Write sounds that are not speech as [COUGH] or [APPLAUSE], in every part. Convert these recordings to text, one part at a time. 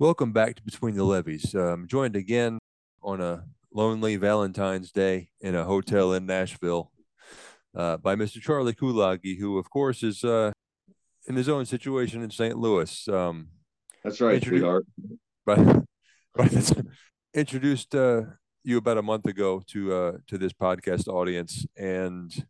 Welcome back to Between the Levees. I'm joined again on a lonely Valentine's Day in a hotel in Nashville uh, by Mr. Charlie Kulage, who, of course, is uh, in his own situation in St. Louis. Um, that's right, sweetheart. Right, [LAUGHS] right. [LAUGHS] introduced uh, you about a month ago to uh, to this podcast audience, and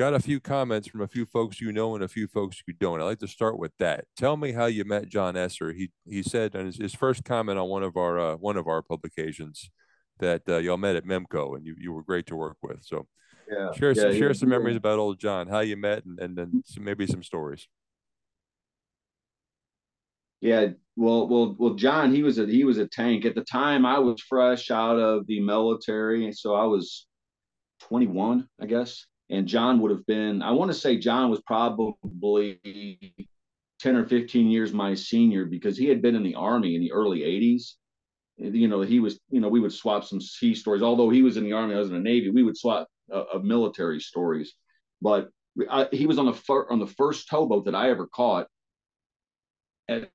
got a few comments from a few folks you know and a few folks you don't. I'd like to start with that. Tell me how you met John Esser. He he said in his, his first comment on one of our uh, one of our publications that uh, y'all met at Memco and you, you were great to work with. So yeah, share yeah, some, share some memories about old John, how you met, and and then some, maybe some stories. Yeah, well, well, well, John, he was a he was a tank at the time. I was fresh out of the military, so I was 21, I guess and John would have been, I want to say John was probably 10 or 15 years my senior because he had been in the army in the early 80s. You know, he was, you know, we would swap some sea stories. Although he was in the army, I was in the Navy, we would swap uh, of military stories. But I, he was on the fir- on the first towboat that I ever caught at,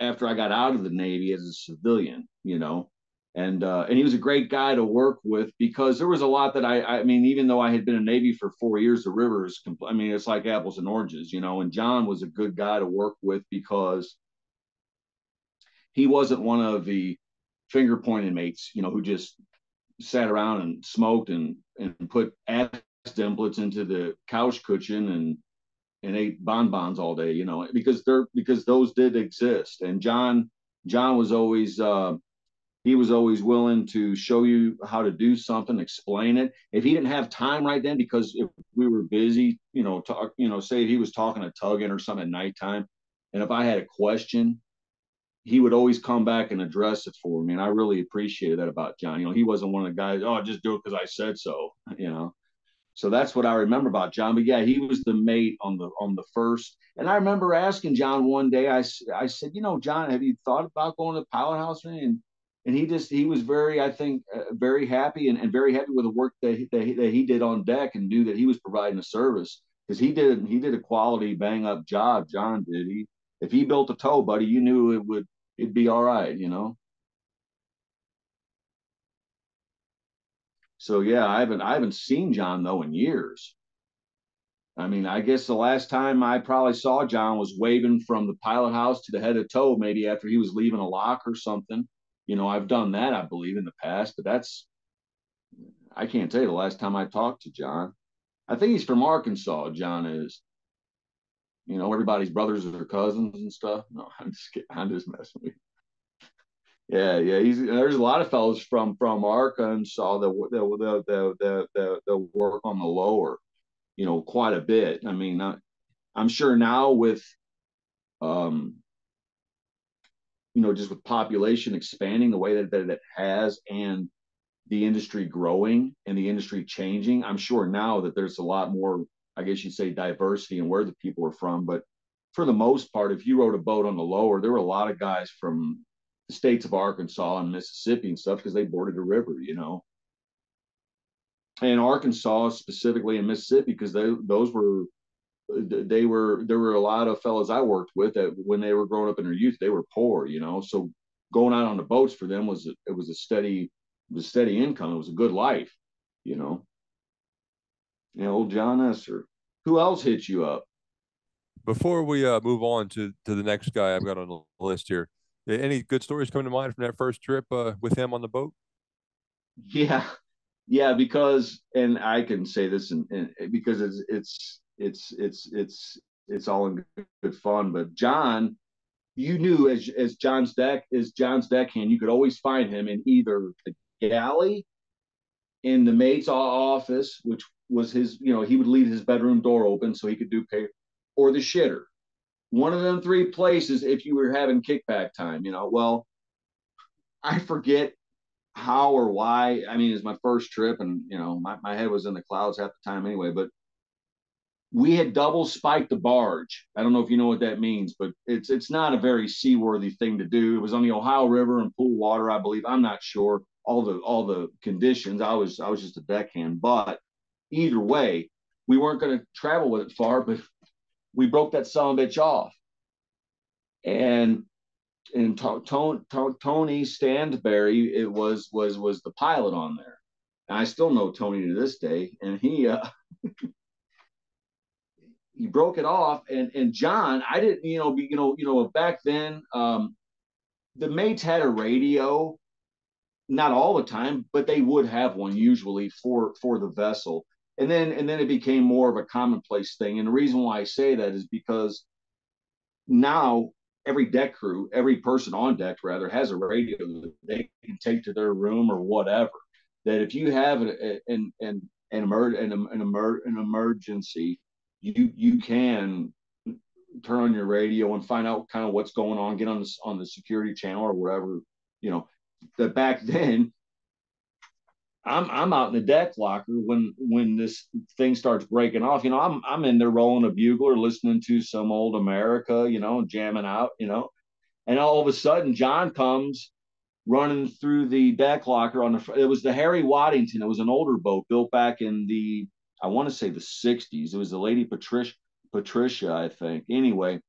after I got out of the Navy as a civilian, you know and uh, and he was a great guy to work with because there was a lot that I I mean even though I had been in Navy for four years, the rivers I mean it's like apples and oranges, you know. And John was a good guy to work with because he wasn't one of the finger pointing mates, you know, who just sat around and smoked and and put ass dimplets into the couch cushion and and ate bonbons all day, you know, because they're because those did exist. And John John was always uh, he was always willing to show you how to do something, explain it. If he didn't have time right then, because if we were busy, you know, talk, you know, say he was talking to Tuggan or something at nighttime, and if I had a question, he would always come back and address it for me. And I really appreciated that about John. You know, he wasn't one of the guys, oh, just do it because I said so, you know. So that's what I remember about John. But yeah, he was the mate on the on the first. And I remember asking John one day, I, I said, you know, John, have you thought about going to the pilot house? And and he just he was very i think uh, very happy and, and very happy with the work that he, that he, that he did on deck and knew that he was providing a service. Because he did he did a quality bang up job john did. He if he built a tow buddy you knew it would it'd be all right you know? So yeah i haven't i haven't seen john though in years. I mean, I guess the last time I probably saw John was waving from the pilot house to the head of tow, maybe after he was leaving a lock or something you know, I've done that, I believe, in the past, but that's, I can't tell you the last time I talked to John. I think he's from Arkansas, John is. You know, everybody's brothers or cousins and stuff. No, [LAUGHS] I'm just kidding. I'm just messing with you. Yeah, yeah. He's there's a lot of fellows from from Arkansas that that that that that, that work on the lower, you know, quite a bit. I mean, I, I'm sure now with um you know, just with population expanding the way that, that it has and the industry growing and the industry changing, I'm sure now that there's a lot more, I guess you'd say, diversity and where the people are from. But for the most part, if you rode a boat on the lower, there were a lot of guys from the states of Arkansas and Mississippi and stuff because they bordered the river, you know. And Arkansas specifically in Mississippi because those were they were there were a lot of fellows I worked with that when they were growing up in their youth they were poor you know? So going out on the boats for them was it was a steady it was a steady income it was a good life you know? Yeah old John Esser who else hit you up? Before we uh, move on to to the next guy I've got on the list here any good stories coming to mind from that first trip uh, with him on the boat? Yeah. Yeah because and I can say this and because it's it's it's it's it's it's all in good fun. But John, you knew as as John's deck as John's deckhand, you could always find him in either the galley, in the mate's office, which was his, you know, he would leave his bedroom door open so he could do pay, or the shitter. One of them three places if you were having kickback time, you know. Well, I forget how or why. I mean, it's my first trip, and you know, my, my head was in the clouds half the time anyway. But we had double spiked the barge. I don't know if you know what that means, but it's it's not a very seaworthy thing to do. It was on the Ohio River in pool water, I believe. I'm not sure all the all the conditions. I was I was just a deckhand, but either way, we weren't going to travel with it far, but we broke that son of a bitch off. And and to, to, to, Tony Standberry it was was was the pilot on there. And I still know Tony to this day, and he uh, [LAUGHS] he broke it off. And and John, I didn't you know be, you know you know back then um, the mates had a radio, not all the time, but they would have one usually for for the vessel. And then and then it became more of a commonplace thing. And the reason why I say that is because now every deck crew, every person on deck rather, has a radio that they can take to their room or whatever. That if you have an an an an, emer- an, an, emer- an emergency, you you can turn on your radio and find out kind of what's going on. Get on the on the security channel or whatever. You know, that back [LAUGHS] then I'm I'm out in the deck locker when when this thing starts breaking off. You know, I'm I'm in there rolling a bugler, listening to some old America, you know, jamming out, you know, and all of a sudden John comes running through the deck locker on the. It was the Harry Waddington. It was an older boat built back in the I want to say the '60s. It was the Lady Patricia Patricia, I think. Anyway,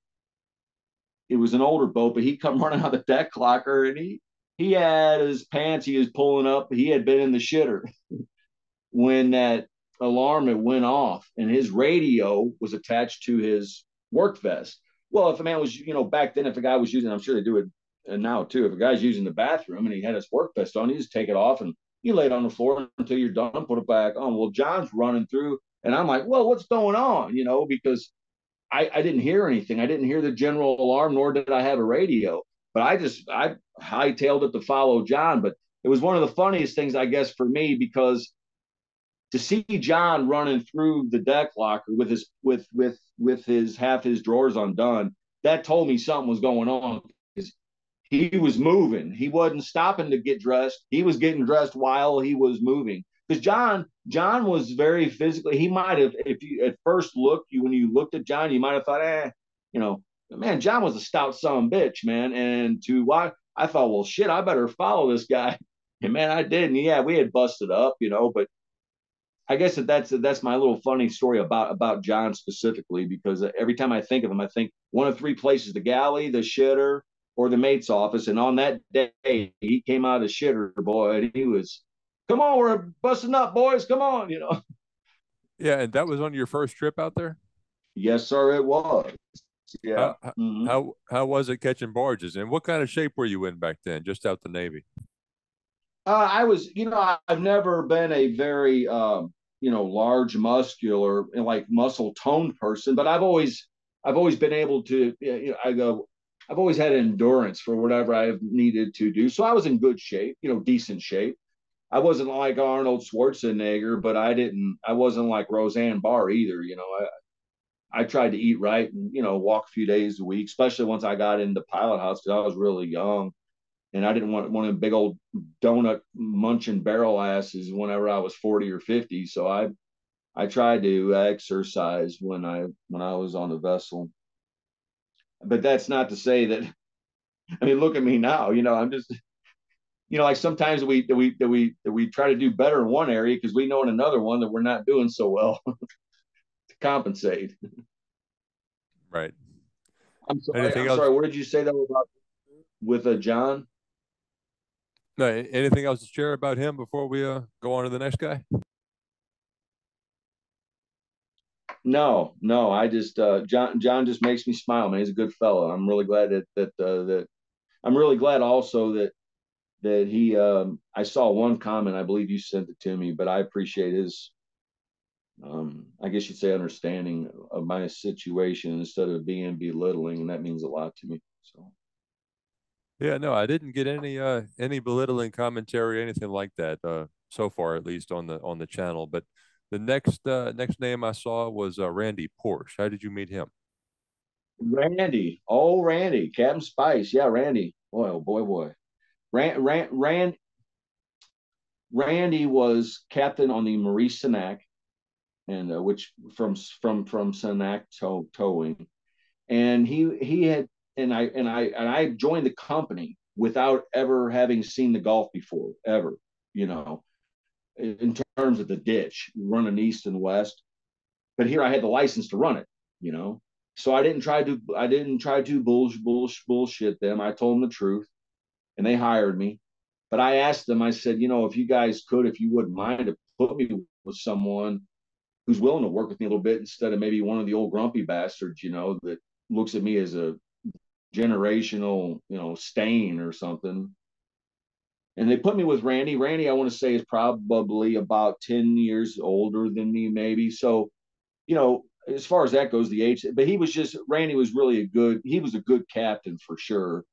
it was an older boat, but he come [LAUGHS] running out the deck locker and he he had his pants he was pulling up. He had been in the shitter [LAUGHS] when that alarm had went off, and his radio was attached to his work vest. Well, if a man was, you know, back then, if a guy was using, I'm sure they do it now too. If a guy's using the bathroom and he had his work vest on, he just take it off and you lay it on the floor until you're done, put it back on. Well, John's running through, and I'm like, well, what's going on? You know, because I, I didn't hear anything. I didn't hear the general alarm, nor did I have a radio. But I just I hightailed it to follow John. But it was one of the funniest things, I guess, for me because to see John running through the deck locker with his with with with his half his drawers undone, that told me something was going on he was moving. He wasn't stopping to get dressed. He was getting dressed while he was moving. Because John John was very physically. He might have, if you at first look, you when you looked at John, you might have thought, eh, you know, man, John was a stout son bitch, man. And to why I thought, well, shit, I better follow this guy. [LAUGHS] And man, I did. And yeah, we had busted up, you know, but I guess that that's that's my little funny story about about John specifically because every time I think of him, I think one of three places: the galley, the shitter, or the mate's office. And on that day, he came out of the shitter, boy, and he was, "Come on, we're busting up, boys! Come on!" You know. Yeah, and that was on your first trip out there. Yes, sir, it was. Yeah. How, mm-hmm. how how was it catching barges, and what kind of shape were you in back then, just out the Navy? Uh, I was, you know, I've never been a very, um, you know, large, muscular, like muscle toned person, but I've always, I've always been able to, you know, I go, I've always had endurance for whatever I've needed to do. So I was in good shape, you know, decent shape. I wasn't like Arnold Schwarzenegger, but I didn't, I wasn't like Roseanne Barr either. You know, I, I tried to eat right and you know walk a few days a week, especially once I got into pilot house because I was really young, and I didn't want one of the big old donut munching barrel asses whenever I was forty or fifty. So I I tried to exercise when I when I was on the vessel, but that's not to say that. [LAUGHS] I mean, look at me now. You know, I'm just you know, like sometimes we that we that we that we try to do better in one area because we know in another one that we're not doing so well. [LAUGHS] To compensate. Right. I'm sorry. Anything I'm else? sorry. What did you say that about with uh, John? No. Anything else to share about him before we uh, go on to the next guy? No, no. I just uh, John. John just makes me smile, man. He's a good fellow. I'm really glad that that uh, that. I'm really glad also that that he. Um, I saw one comment. I believe you sent it to me, but I appreciate his um, I guess you'd say understanding of my situation instead of being belittling, and that means a lot to me. So. Yeah, no, I didn't get any uh any belittling commentary, anything like that, uh, so far at least on the on the channel. But the next uh next name I saw was uh, Randy Porsche. How did you meet him? Randy, oh Randy, Captain Spice, yeah, Randy. Boy, oh boy, boy. Rand, Rand, Rand, Randy was captain on the Marie Cenac and uh, which from from from Cenac tow, towing, and he he had and I and I and I joined the company without ever having seen the Gulf before ever, you know, in terms of the ditch running east and west. But here I had the license to run it, you know, so I didn't try to I didn't try to bullshit, bullshit, bullshit them. I told them the truth, and they hired me. But I asked them. I said, you know, if you guys could, if you wouldn't mind, to put me with someone who's willing to work with me a little bit instead of maybe one of the old grumpy bastards, you know, that looks at me as a generational, you know, stain or something. And they put me with Randy. Randy, I want to say, is probably about 10 years older than me, maybe. So, you know, as far as that goes, the age, but he was just Randy was really a good. He was a good captain for sure,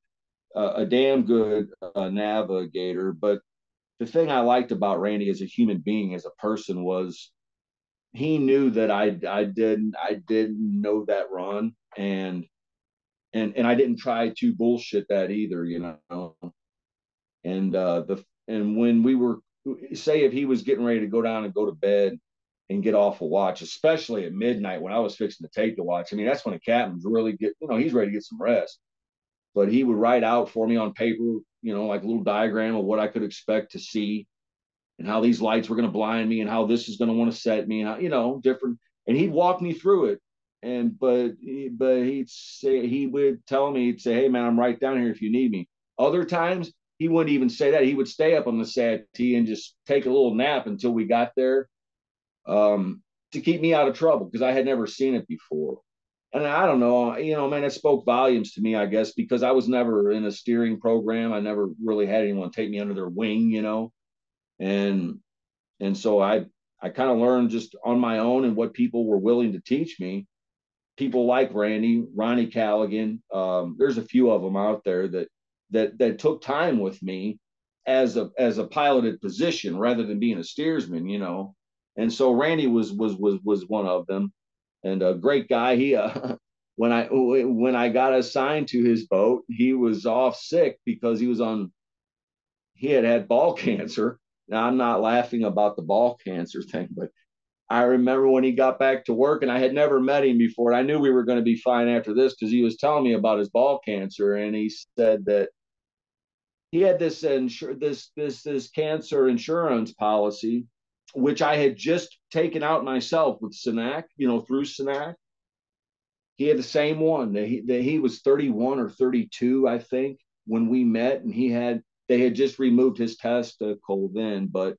uh, a damn good uh, navigator. But the thing I liked about Randy as a human being, as a person, was he knew that I I didn't I didn't know that run, and and and I didn't try to bullshit that either, you know. And uh, the and when we were say if he was getting ready to go down and go to bed and get off a watch, especially at midnight when I was fixing to take the watch. I mean, that's when a captain's really get, you know, he's ready to get some rest. But he would write out for me on paper, you know, like a little diagram of what I could expect to see and how these lights were going to blind me and how this is going to want to set me and how, you know, different. And he'd walk me through it. And, but, but he'd say, he would tell me, he'd say, Hey man, I'm right down here if you need me. Other times he wouldn't even say that. He would stay up on the settee and just take a little nap until we got there um, to keep me out of trouble because I had never seen it before. And I don't know, you know, man, it spoke volumes to me, I guess, because I was never in a steering program. I never really had anyone take me under their wing, you know, and and so I I kind of learned just on my own and what people were willing to teach me. People like Randy, Ronnie Callaghan. Um, there's a few of them out there that that that took time with me as a as a piloted position rather than being a steersman, you know and so Randy was was was was one of them, and a great guy. He [LAUGHS] uh, when I when I got assigned to his boat, he was off sick because he was on. He had had ball [LAUGHS] cancer. Now I'm not laughing about the ball cancer thing, but I remember when he got back to work, and I had never met him before. I knew we were going to be fine after this because he was telling me about his ball cancer, and he said that he had this insur- this this this cancer insurance policy which I had just taken out myself with Cenac, you know, through Cenac. He had the same one. That he, that he was 31 or 32, I think, when we met, and he had they had just removed his testicle then, but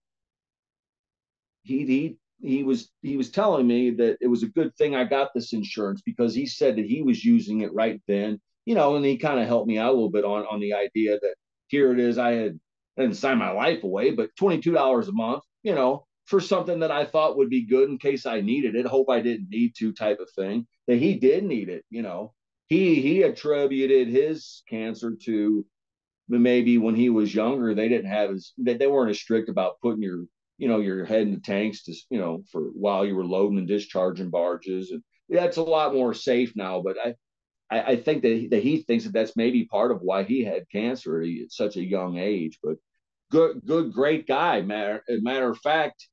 he he he was he was telling me that it was a good thing I got this insurance because he said that he was using it right then, you know, and he kind of helped me out a little bit on on the idea that here it is, I had I didn't sign my life away, but $22 a month, you know, for something that I thought would be good in case I needed it. Hope I didn't need to type of thing. That he did need it, you know. He he attributed his cancer to maybe when he was younger, they didn't have as they, they weren't as strict about putting your you know your head in the tanks to you know for while you were loading and discharging barges and that's a lot more safe now. But I I, I think that he, that he thinks that that's maybe part of why he had cancer at such a young age. But good good great guy. Matter matter of fact,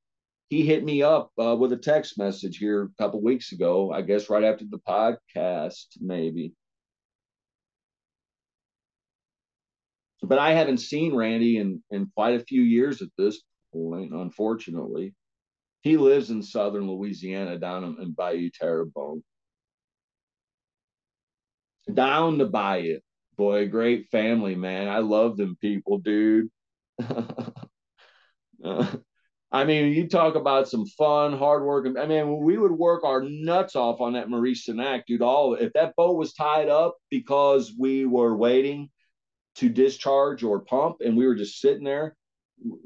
he hit me up uh, with a text message here a couple weeks ago. I guess right after the podcast, maybe. But I haven't seen Randy in in quite a few years at this point. Unfortunately, he lives in southern Louisiana, down in, in Bayou Terrebonne. Down to buy it. boy, great family, man. I love them people, dude. [LAUGHS] I mean, you talk about some fun, hard work. I mean, we would work our nuts off on that Marie Cenac, dude. All if that boat was tied up because we were waiting to discharge or pump, and we were just sitting there,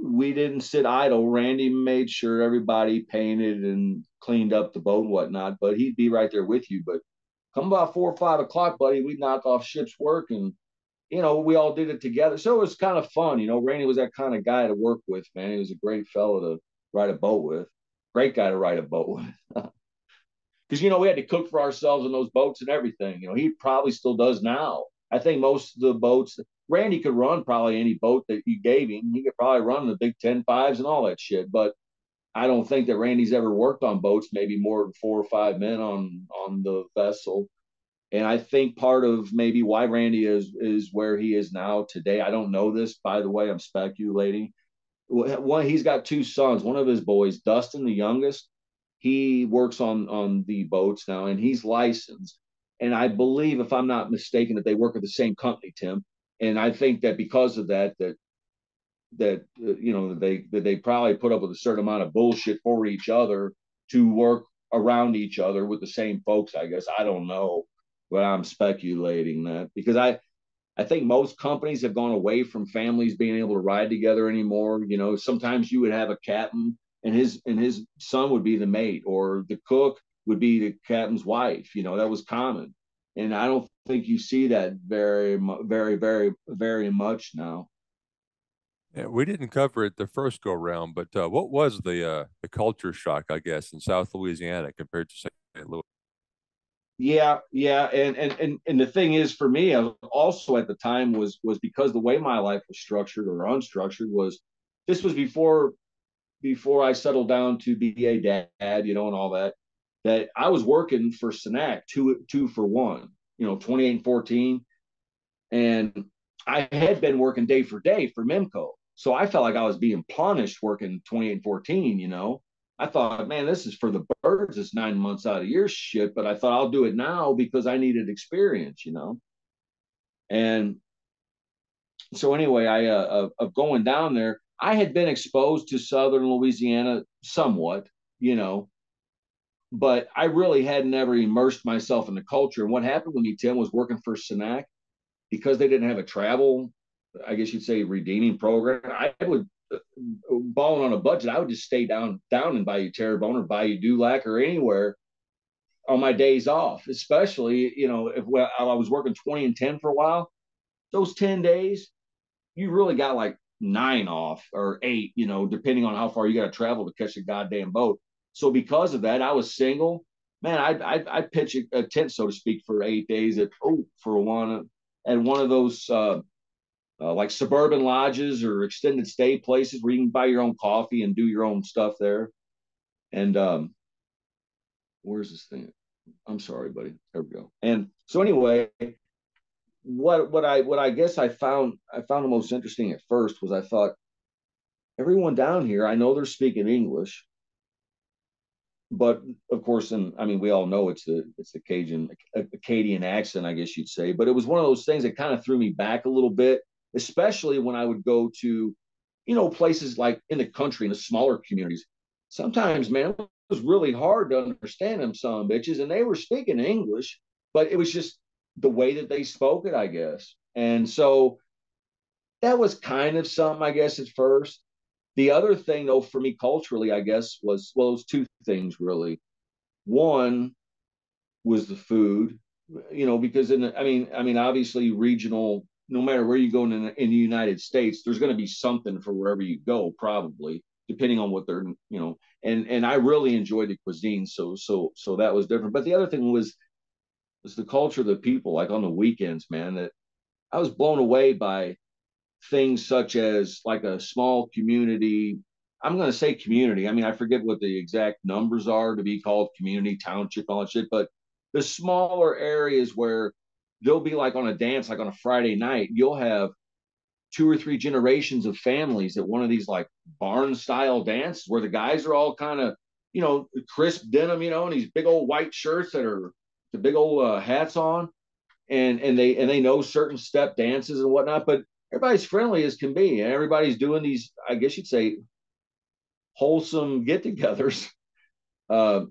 we didn't sit idle. Randy made sure everybody painted and cleaned up the boat and whatnot, but he'd be right there with you. But come about four or five o'clock, buddy, we'd knock off ship's work and you know, we all did it together. So it was kind of fun. You know, Randy was that kind of guy to work with, man. He was a great fellow to ride a boat with. Great guy to ride a boat with. [LAUGHS] Because, you know, we had to cook for ourselves in those boats and everything. You know, he probably still does now. I think most of the boats, Randy could run probably any boat that you gave him. He could probably run the big 10 fives and all that shit. But I don't think that Randy's ever worked on boats, maybe more than four or five men on on the vessel and I think part of maybe why Randy is is where he is now today. I don't know this, by the way. I'm speculating. One, he's got two sons. One of his boys, Dustin, the youngest, he works on on the boats now, and he's licensed. and I believe, if I'm not mistaken, that they work at the same company, Tim. And I think that because of that, that that uh, you know they that they probably put up with a certain amount of bullshit for each other to work around each other with the same folks. I guess I don't know, but I'm speculating that because I I think most companies have gone away from families being able to ride together anymore. You know, sometimes you would have a captain and his and his son would be the mate, or the cook would be the captain's wife. You know, that was common, and I don't think you see that very, very, very, very much now. Yeah, we didn't cover it the first go round, but uh, what was the uh, the culture shock, I guess, in South Louisiana compared to St. Louis? Yeah, yeah, and and and and the thing is, for me, also at the time was was because the way my life was structured or unstructured was this was before before I settled down to be a dad, you know, and all that. That I was working for Cenac two two for one, you know, twenty eight and fourteen, and I had been working day for day for Memco, so I felt like I was being punished working twenty eight and fourteen, you know. I thought, man, this is for the birds. It's nine months out of year shit. But I thought I'll do it now because I needed experience, you know. And so anyway, I uh, of going down there, I had been exposed to Southern Louisiana somewhat, you know, but I really had never immersed myself in the culture. And what happened with me, Tim, was working for Cenac because they didn't have a travel, I guess you'd say, redeeming program. I would balling on a budget, I would just stay down down in Bayou Terrebonne or Bayou Dulac or anywhere on my days off. Especially, you know, if well, I was working 20 and 10 for a while, those 10 days, you really got like nine off or eight, you know, depending on how far you got to travel to catch a goddamn boat. So because of that, I was single. Man, I I, I pitch a, a tent, so to speak, for eight days at oh for one at one of those uh, uh, like suburban lodges or extended stay places where you can buy your own coffee and do your own stuff there. And um, where's this thing? I'm sorry, buddy. There we go. And so anyway, what what I what I guess I found I found the most interesting at first was I thought everyone down here I know they're speaking English, but of course, and I mean we all know it's the it's the Cajun Acadian accent I guess you'd say, but it was one of those things that kind of threw me back a little bit especially when I would go to, you know, places like in the country, in the smaller communities. Sometimes, man, it was really hard to understand them, some bitches, and they were speaking English, but it was just the way that they spoke it, I guess. And so that was kind of something, I guess, at first. The other thing, though, for me culturally, I guess, was well, it was two things really. One was the food, you know, because in the, I mean, I mean, obviously regional no matter where you go in, in the United States, there's going to be something for wherever you go, probably depending on what they're, you know. And and I really enjoyed the cuisine, so so so that was different. But the other thing was was the culture of the people. Like on the weekends, man, that I was blown away by things such as like a small community. I'm going to say community. I mean, I forget what the exact numbers are to be called community, township, all that shit. But the smaller areas where they'll be like on a dance, like on a Friday night, you'll have two or three generations of families at one of these like barn style dances where the guys are all kind of, you know, crisp denim, you know, and these big old white shirts that are the big old uh, hats on, and and they and they know certain step dances and whatnot, but everybody's friendly as can be, and everybody's doing these, I guess you'd say, wholesome get-togethers. [LAUGHS] Uh,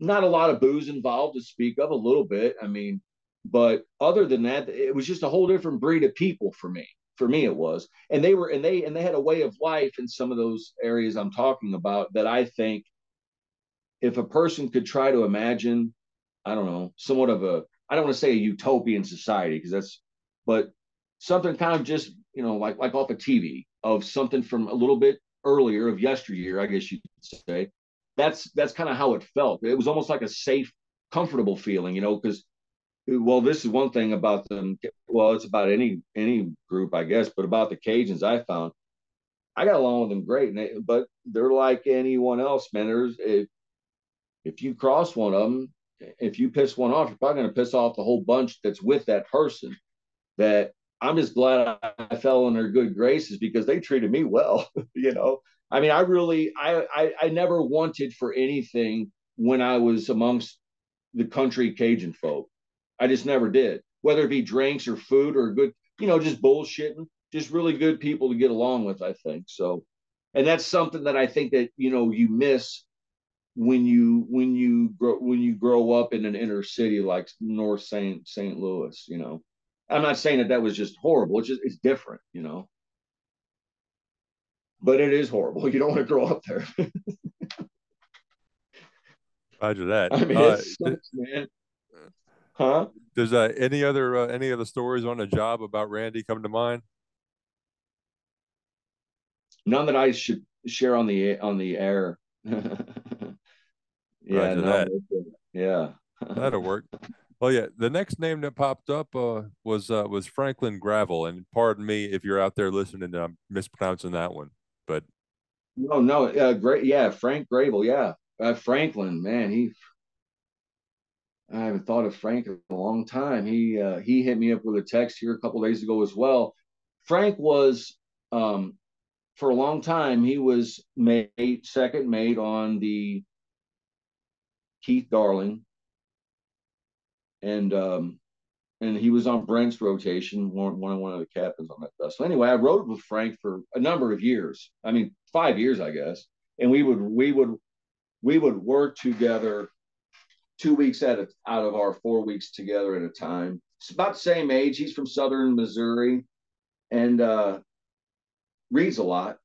not a lot of booze involved to speak of, a little bit. I mean, but other than that, it was just a whole different breed of people for me. For me, it was, and they were, and they, and they had a way of life in some of those areas I'm talking about that I think, if a person could try to imagine, I don't know, somewhat of a, I don't want to say a utopian society because that's, but something kind of just, you know, like like off a of TV of something from a little bit earlier of yesteryear, I guess you could say. That's that's kind of how it felt. It was almost like a safe, comfortable feeling, you know, because well, this is one thing about them. Well, it's about any any group, I guess, but about the Cajuns, I found I got along with them great, they, but they're like anyone else, man. There's if if you cross one of them, if you piss one off, you're probably going to piss off the whole bunch that's with that person. That I'm just glad I fell in their good graces because they treated me well. [LAUGHS] you know, I mean, I really, I, I, I never wanted for anything when I was amongst the country Cajun folk I just never did. Whether it be drinks or food or good, you know, just bullshitting, just really good people to get along with, I think. So, and that's something that I think that, you know, you miss when you when you grow when you grow up in an inner city like North Saint St. Louis, you know. I'm not saying that that was just horrible. It's just it's different, you know. But it is horrible. [LAUGHS] You don't want to grow up there. [LAUGHS] Roger that. I mean, Uh, it sucks, man. Huh? does uh, any other uh, any other stories on the job about Randy come to mind? None that I should share on the on the air. [LAUGHS] yeah, no, that. yeah. That'll work. Well, yeah. The next name that popped up uh, was uh, was Franklin Gravel, and pardon me if you're out there listening, I'm mispronouncing that one. But No, no, uh, great. Yeah, Frank Gravel, Yeah, uh, Franklin. Man, he. I haven't thought of Frank in a long time. He uh, he hit me up with a text here a couple days ago as well. Frank was, um, for a long time, he was mate second mate on the Keith Darling, and um, and he was on Brent's rotation, one one one of the captains on that vessel. Anyway, I rode with Frank for a number of years. I mean, five years, I guess. And we would we would we would work together two weeks at a, out of our four weeks together at a time. It's about the same age. He's from Southern Missouri, and uh, reads a lot.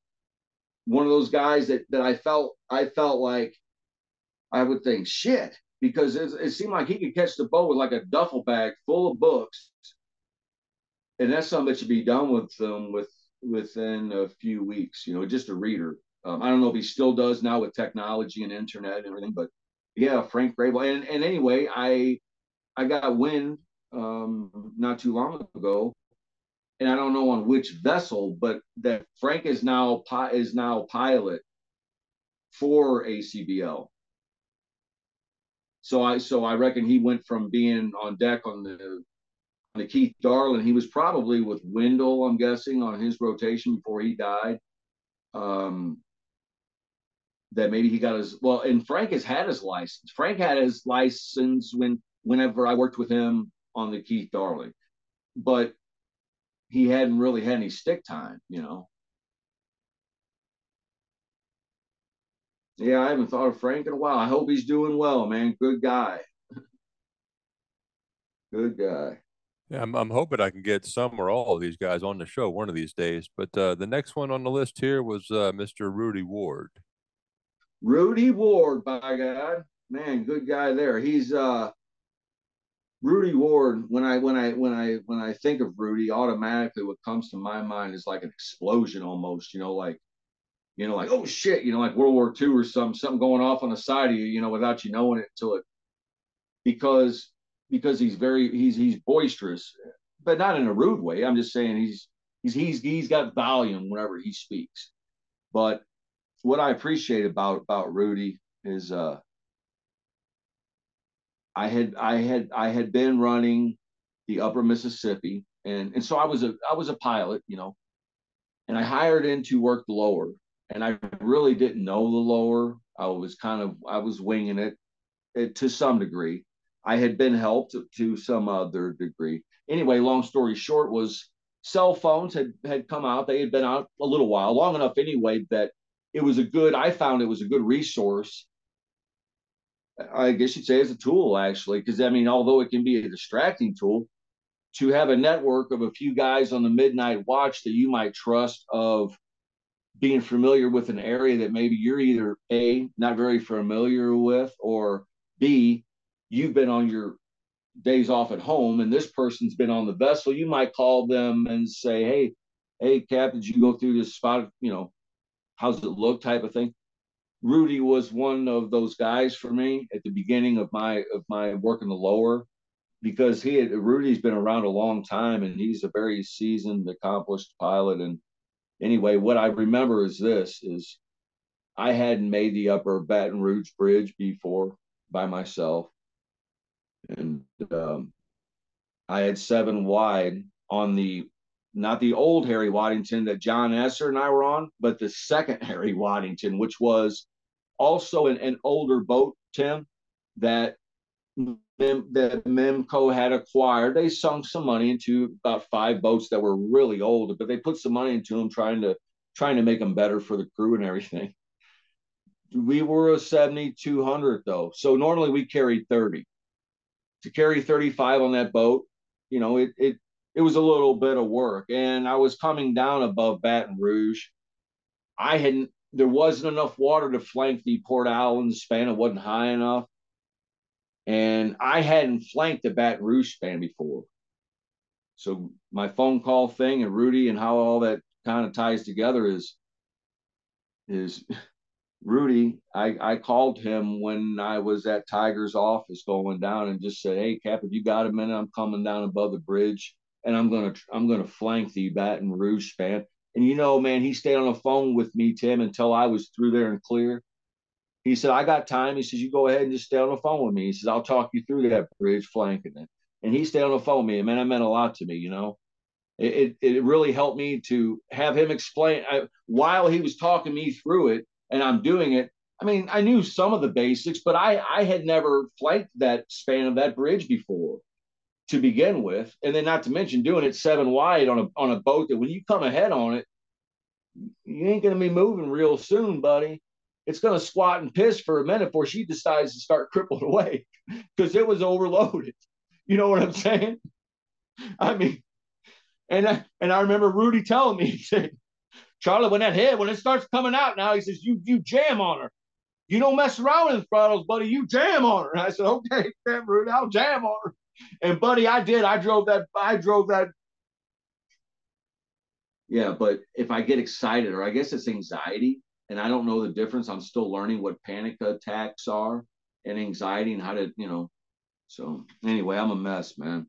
One of those guys that that I felt I felt like I would think shit because it, it seemed like he could catch the boat with like a duffel bag full of books, and that's something that should be done with them with within a few weeks. You know, just a reader. Um, I don't know if he still does now with technology and internet and everything, but yeah, Frank Grable. And and anyway, I I got wind um, not too long ago, and I don't know on which vessel, but that Frank is now is now pilot for ACBL. So I so I reckon he went from being on deck on the on the Keith Darling. He was probably with Wendell, I'm guessing, on his rotation before he died. Um, that maybe he got his well, and Frank has had his license. Frank had his license when whenever I worked with him on the Keith Darling, but he hadn't really had any stick time, you know. Yeah, I haven't thought of Frank in a while. I hope he's doing well, man. Good guy. Good guy. yeah, I'm I'm hoping I can get some or all of these guys on the show one of these days. But uh, the next one on the list here was uh, Mr. Rudy Ward. Rudy Ward, by God, man, good guy there. He's uh Rudy Ward. When I when I when I when I think of Rudy, automatically what comes to my mind is like an explosion almost. You know, like you know, like oh shit, you know, like World War II or something, something going off on the side of you, you know, without you knowing it until it because because he's very he's he's boisterous, but not in a rude way. I'm just saying he's he's he's he's got volume whenever he speaks. But what I appreciate about about Rudy is uh I had I had I had been running the upper Mississippi and and so I was a I was a pilot, you know, and I hired in to work the lower and I really didn't know the lower. I was kind of I was winging it, it to some degree. I had been helped to, to some other degree. Anyway, long story short was cell phones had had come out. They had been out a little while, long enough anyway that it was a good. I found it was a good resource. I guess you'd say as a tool actually, because I mean, although it can be a distracting tool, to have a network of a few guys on the midnight watch that you might trust of being familiar with an area that maybe you're either a not very familiar with or b you've been on your days off at home and this person's been on the vessel you might call them and say hey hey cap did you go through this spot you know how's it look type of thing. Rudy was one of those guys for me at the beginning of my of my work in the lower because he had rudy's been around a long time and he's a very seasoned accomplished pilot. And anyway, what I remember is this: is I hadn't made the upper Baton Rouge Bridge before by myself, and um, I had seven wide on the not the old Harry Waddington that John Esser and I were on, but the second [LAUGHS] Harry Waddington, which was also an, an older boat, Tim, that that Memco had acquired. They sunk some money into about five boats that were really old, but they put some money into them, trying to trying to make them better for the crew and everything. We were a 7200 though, so normally we carried 30. To carry 35 on that boat, you know, it it it was a little bit of work, and I was coming down above Baton Rouge. I hadn't. There wasn't enough water to flank the Port Allen span. It wasn't high enough and I hadn't flanked the Baton Rouge span before. So my phone call thing and Rudy and how all that kind of ties together is is [LAUGHS] Rudy. I, I called him when I was at Tiger's office going down and just said, "Hey, Cap, if you got a minute, I'm coming down above the bridge and I'm gonna I'm gonna flank the Baton Rouge span." And you know, man, he stayed on the phone with me, Tim, until I was through there and clear. He said, I got time. He says, You go ahead and just stay on the phone with me. He says, I'll talk you through that bridge flanking it. And he stayed on the phone with me. And man, that meant a lot to me, you know. It, it, it really helped me to have him explain I, while he was talking me through it and I'm doing it. I mean, I knew some of the basics, but I, I had never flanked that span of that bridge before to begin with. And then not to mention doing it seven wide on a on a boat that when you come ahead on it, you ain't gonna be moving real soon, buddy it's to squat and piss for a minute before she decides to start [LAUGHS] crippling away because it was overloaded. You know what I'm saying? [LAUGHS] I mean, and I, and I remember Rudy telling me, [LAUGHS] he said, Charlie, when that head, when it starts coming out now, he says, you you jam on her. You don't mess around with the throttles, buddy. You jam on her. And I said, okay, damn, Rudy, I'll jam on her. And buddy, I did. I drove that. I drove that. Yeah, but if I get excited, or I guess it's anxiety, and I don't know the difference. I'm still learning what panic attacks are and anxiety and how to, you know. So anyway, I'm a mess, man.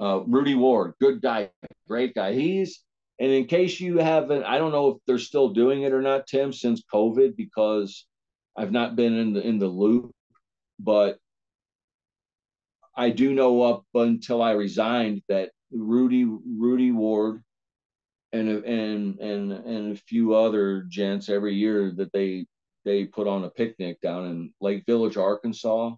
Uh, Rudy Ward, good guy, great guy. He's and in case you haven't, I don't know if they're still doing it or not, Tim, since COVID, because I've not been in the in the loop, but I do know up until I resigned that Rudy Rudy Ward and and and and a few other gents every year that they they put on a picnic down in Lake Village, Arkansas.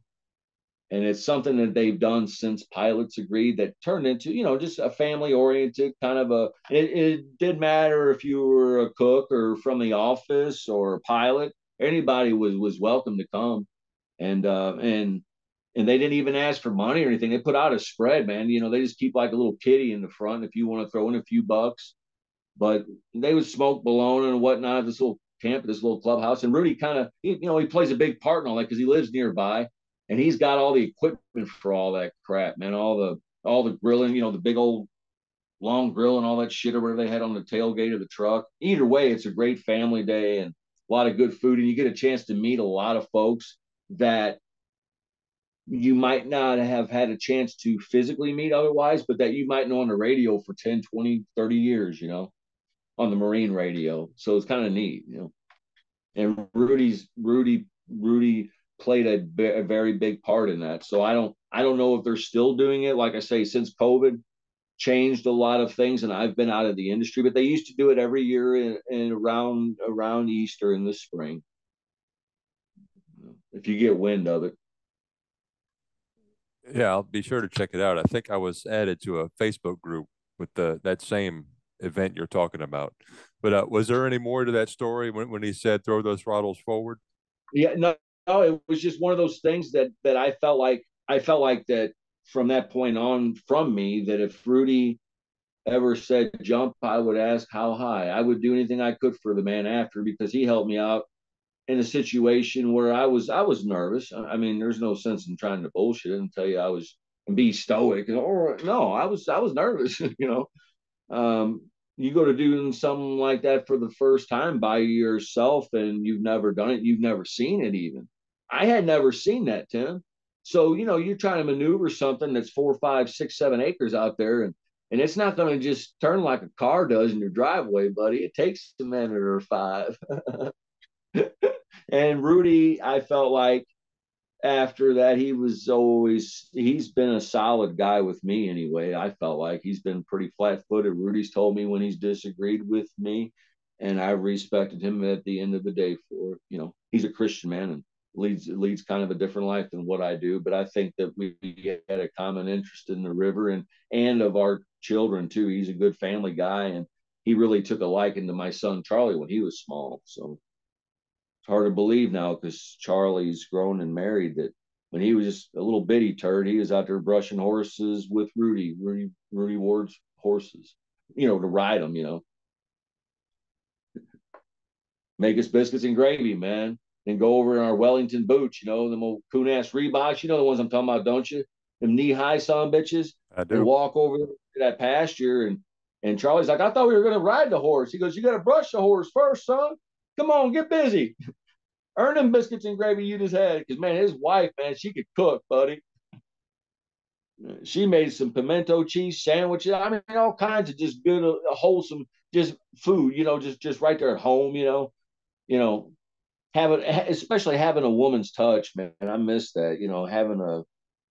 And it's something that they've done since pilots agreed that turned into, you know, just a family oriented kind of a, it, it did matter if you were a cook or from the office or a pilot, anybody was, was welcome to come. And, uh, and, and they didn't even ask for money or anything. They put out a spread, man. You know, they just keep like a little kitty in the front if you want to throw in a few bucks but they would smoke bologna and whatnot at this little camp, this little clubhouse. And Rudy kind of, you know, he plays a big part in all that because he lives nearby and he's got all the equipment for all that crap, man. All the all the grilling, you know, the big old long grill and all that shit or whatever they had on the tailgate of the truck. Either way, it's a great family day and a lot of good food, and you get a chance to meet a lot of folks that you might not have had a chance to physically meet otherwise, but that you might know on the radio for 10, 20, 30 years, you know on the Marine radio. So it's kind of neat, you know. And Rudy's Rudy Rudy played a, a very big part in that. So I don't I don't know if they're still doing it. Like I say, since COVID changed a lot of things, and I've been out of the industry, but they used to do it every year in, in around around Easter in the spring. If you get wind of it. Yeah, I'll be sure to check it out. I think I was added to a Facebook group with the that same event you're talking about. But uh, was there any more to that story when, when he said throw those throttles forward? Yeah, no, no, it was just one of those things that that I felt like I felt like that from that point on from me that if Rudy ever said jump, I would ask how high. I would do anything I could for the man after because he helped me out in a situation where I was I was nervous. I mean, there's no sense in trying to bullshit and tell you I was and be stoic. Or no, I was I was nervous, [LAUGHS] you know. Um, you go to doing something like that for the first time by yourself and you've never done it, you've never seen it even. I had never seen that, Tim. So, you know, you're trying to maneuver something that's four, five, six, seven acres out there and and it's not going to just turn like a car does in your driveway, buddy. It takes a minute or five. [LAUGHS] [LAUGHS] and Rudy, I felt like after that, he was always he's been a solid guy with me anyway. I felt like he's been pretty flat footed. Rudy's told me when he's disagreed with me, and I respected him at the end of the day for you know he's a Christian man and leads leads kind of a different life than what I do. But I think that we had a common interest in the river and and of our children too. He's a good family guy, and he really took a liking to my son Charlie when he was small. So it's hard to believe now because Charlie's grown and married that when he was just a little bitty turd, he was out there brushing horses with Rudy, Rudy, Rudy Ward's horses, you know, to ride them, you know. Make us biscuits and gravy, man and go over in our Wellington boots, you know, them old coon ass Reeboks. You know the ones I'm talking about, don't you? Them knee high son bitches. I do. And walk over to that pasture and and Charlie's like, I thought we were gonna ride the horse. He goes, You gotta brush the horse first, son. Come on, get busy. Earn them biscuits and gravy you just had. Because man, his wife, man, she could cook, buddy. She made some pimento cheese sandwiches. I mean, all kinds of just good, uh, wholesome, just food. You know, just just right there at home. You know, you know, having especially having a woman's touch, man. I miss that. You know, having a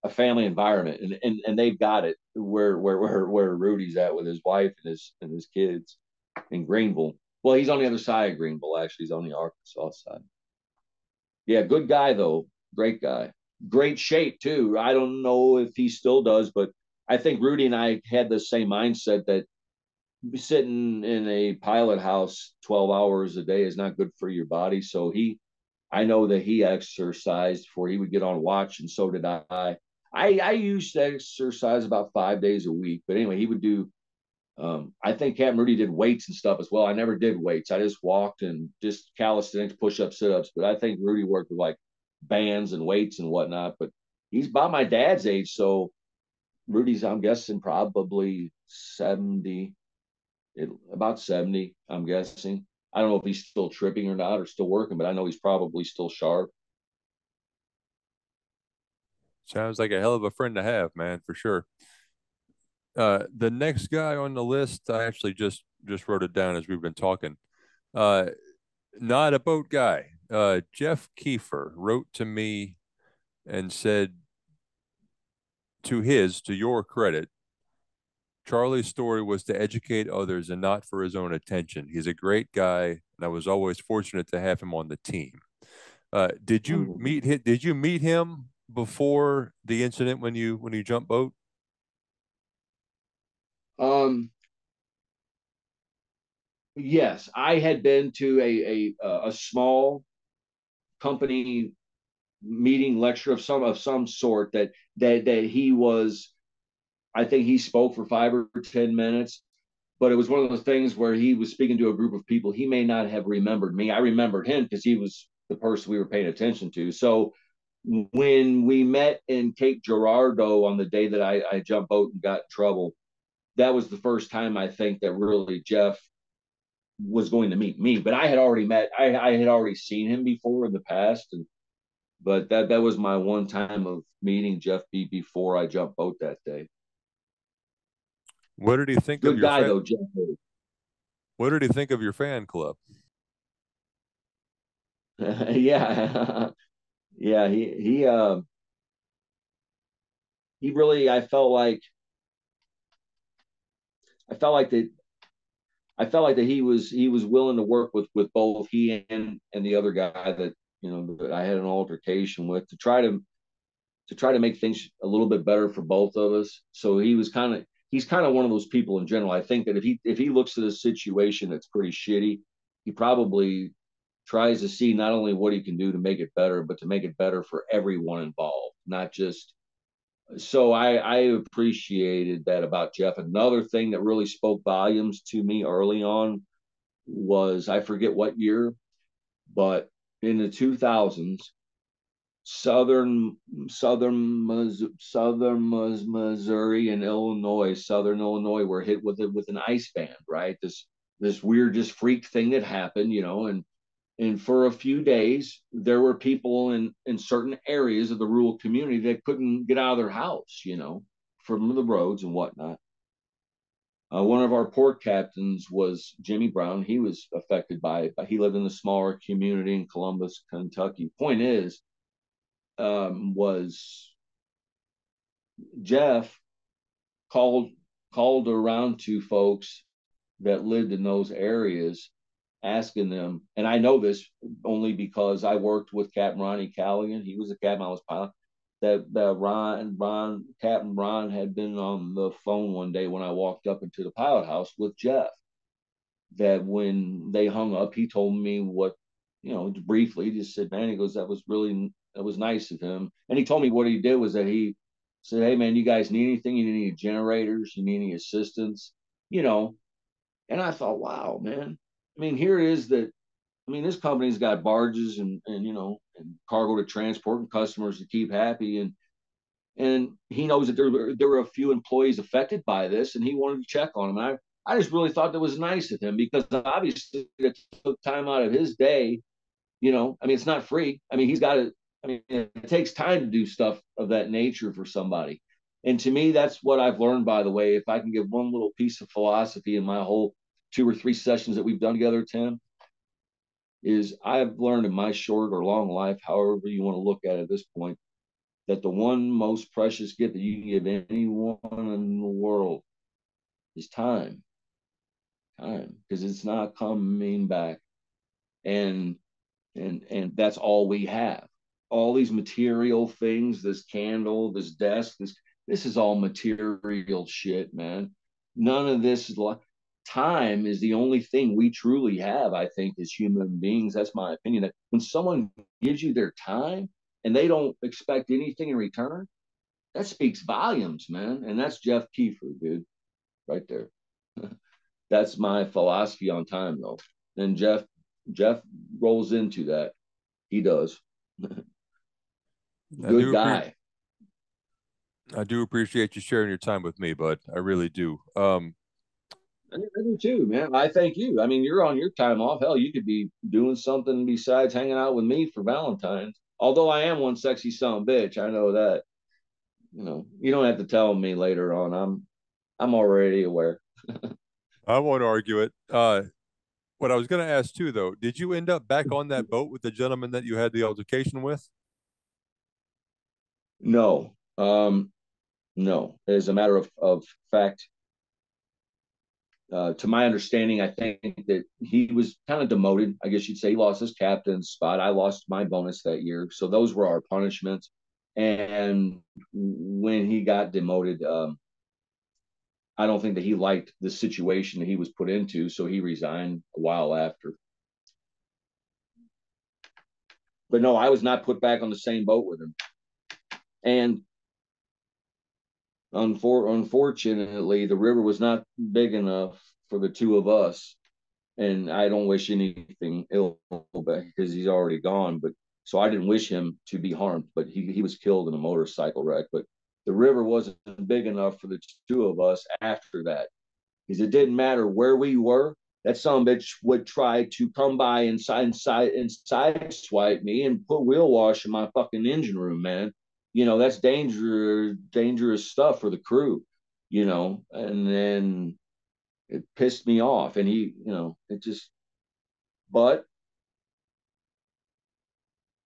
a family environment, and and and they've got it where where where where Rudy's at with his wife and his and his kids in Greenville. Well, he's on the other side of Greenville. Actually, he's on the Arkansas side. Yeah, good guy though. Great guy. Great shape too. I don't know if he still does, but I think Rudy and I had the same mindset that sitting in a pilot house 12 hours a day is not good for your body. So he, I know that he exercised before he would get on watch, and so did I. I, I used to exercise about five days a week, but anyway, he would do. Um, I think Captain Rudy did weights and stuff as well. I never did weights. I just walked and just calisthenics, push ups, sit ups. But I think Rudy worked with like bands and weights and whatnot. But he's about my dad's age, so Rudy's I'm guessing probably 70, it, about 70, I'm guessing. I don't know if he's still tripping or not or still working, but I know he's probably still sharp. Sounds like a hell of a friend to have, man, for sure. Uh, the next guy on the list, I actually just just wrote it down as we've been talking. Uh, not a boat guy. Uh, Jeff Kiefer wrote to me and said, to his, to your credit, Charlie's story was to educate others and not for his own attention. He's a great guy, and I was always fortunate to have him on the team. Uh, did you mm. meet him? Did you meet him before the incident when you when you jumped boat? Um. Yes, I had been to a a a small company meeting lecture of some of some sort that that that he was I think he spoke for five or 10 minutes, but it was one of those things where he was speaking to a group of people. He may not have remembered me. I remembered him because he was the person we were paying attention to. So when we met in Cape Girardeau on the day that I, I jumped boat and got in trouble, that was the first time I think that really Jeff was going to meet me. But I had already met, I, I had already seen him before in the past. And but that that was my one time of meeting Jeff B before I jumped boat that day. What did he think Good of your guy fan- though, Jeff. What did he think of your fan club? [LAUGHS] yeah. [LAUGHS] yeah, he he uh he really I felt like I felt like that I felt like that he was he was willing to work with with both he and and the other guy that you know that I had an altercation with to try to to try to make things a little bit better for both of us. So he was kind of he's kind of one of those people in general. I think that if he if he looks at a situation that's pretty shitty, he probably tries to see not only what he can do to make it better, but to make it better for everyone involved, not just. So I, I appreciated that about Jeff. Another thing that really spoke volumes to me early on was I forget what year, but in the 2000s, southern southern southern Missouri and Illinois, southern Illinois were hit with it with an ice band, right? This this weird just freak thing that happened, you know, and and for a few days there were people in in certain areas of the rural community that couldn't get out of their house, you know, from the roads and whatnot. Uh, one of our port captains was Jimmy Brown. He was affected by it, but he lived in a smaller community in Columbus, Kentucky. Point is, um, was Jeff called called around to folks that lived in those areas asking them, and I know this only because I worked with Captain Ronnie Callaghan. He was a captain, I was pilot. That that Ron Ron Captain Ron had been on the phone one day when I walked up into the pilot house with Jeff. That when they hung up, he told me what you know briefly. He just said, "Man," he goes, "That was really that was nice of him." And he told me what he did was that he said, "Hey, man, you guys need anything? You need any generators? You need any assistance?" You know. And I thought, wow, man, mean, here it is that I mean, this company's got barges and and you know and cargo to transport and customers to keep happy and and he knows that there were there were a few employees affected by this and he wanted to check on them. And I I just really thought that was nice of him because obviously it took time out of his day. You know, I mean, it's not free. I mean, he's got to. I mean, it takes time to do stuff of that nature for somebody. And to me, that's what I've learned. By the way, if I can give one little piece of philosophy in my whole two or three sessions that we've done together, Tim, is I've learned in my short or long life, however you want to look at it at this point, that the one most precious gift that you can give anyone in the world is time. Time, because it's not coming back. And and and that's all we have. All these material things, this candle, this desk, this this is all material shit, man. None of this is like time is the only thing we truly have, I think, as human beings. That's my opinion. That when someone gives you their time and they don't expect anything in return, that speaks volumes, man. And that's Jeff Kiefer, dude, right there. [LAUGHS] that's my philosophy on time, though. And Jeff, Jeff rolls into that. He does. [LAUGHS] Good guy. I do appreciate you sharing your time with me, but I really do. Um, I do too, man. I thank you. I mean, you're on your time off. Hell, you could be doing something besides hanging out with me for Valentine's. Although I am one sexy son bitch, I know that. You know, you don't have to tell me later on. I'm, I'm already aware. I won't argue it. Uh, what I was going to ask too, though, did you end up back on that boat with the gentleman that you had the altercation with? No, um, no. As a matter of, of fact, uh, to my understanding, I think that he was kind of demoted. I guess you'd say he lost his captain's spot. I lost my bonus that year, so those were our punishments. And when he got demoted, um, I don't think that he liked the situation that he was put into, so he resigned a while after. But no, I was not put back on the same boat with him. And unfor- unfortunately, the river was not big enough for the two of us. And I don't wish anything ill because he's already gone. But so I didn't wish him to be harmed, but he, he was killed in a motorcycle wreck. But the river wasn't big enough for the two of us after that. Because it didn't matter where we were, that some bitch would try to come by inside inside inside swipe me and put wheel wash in my fucking engine room, man you know that's danger dangerous stuff for the crew you know and then it pissed me off and he you know it just but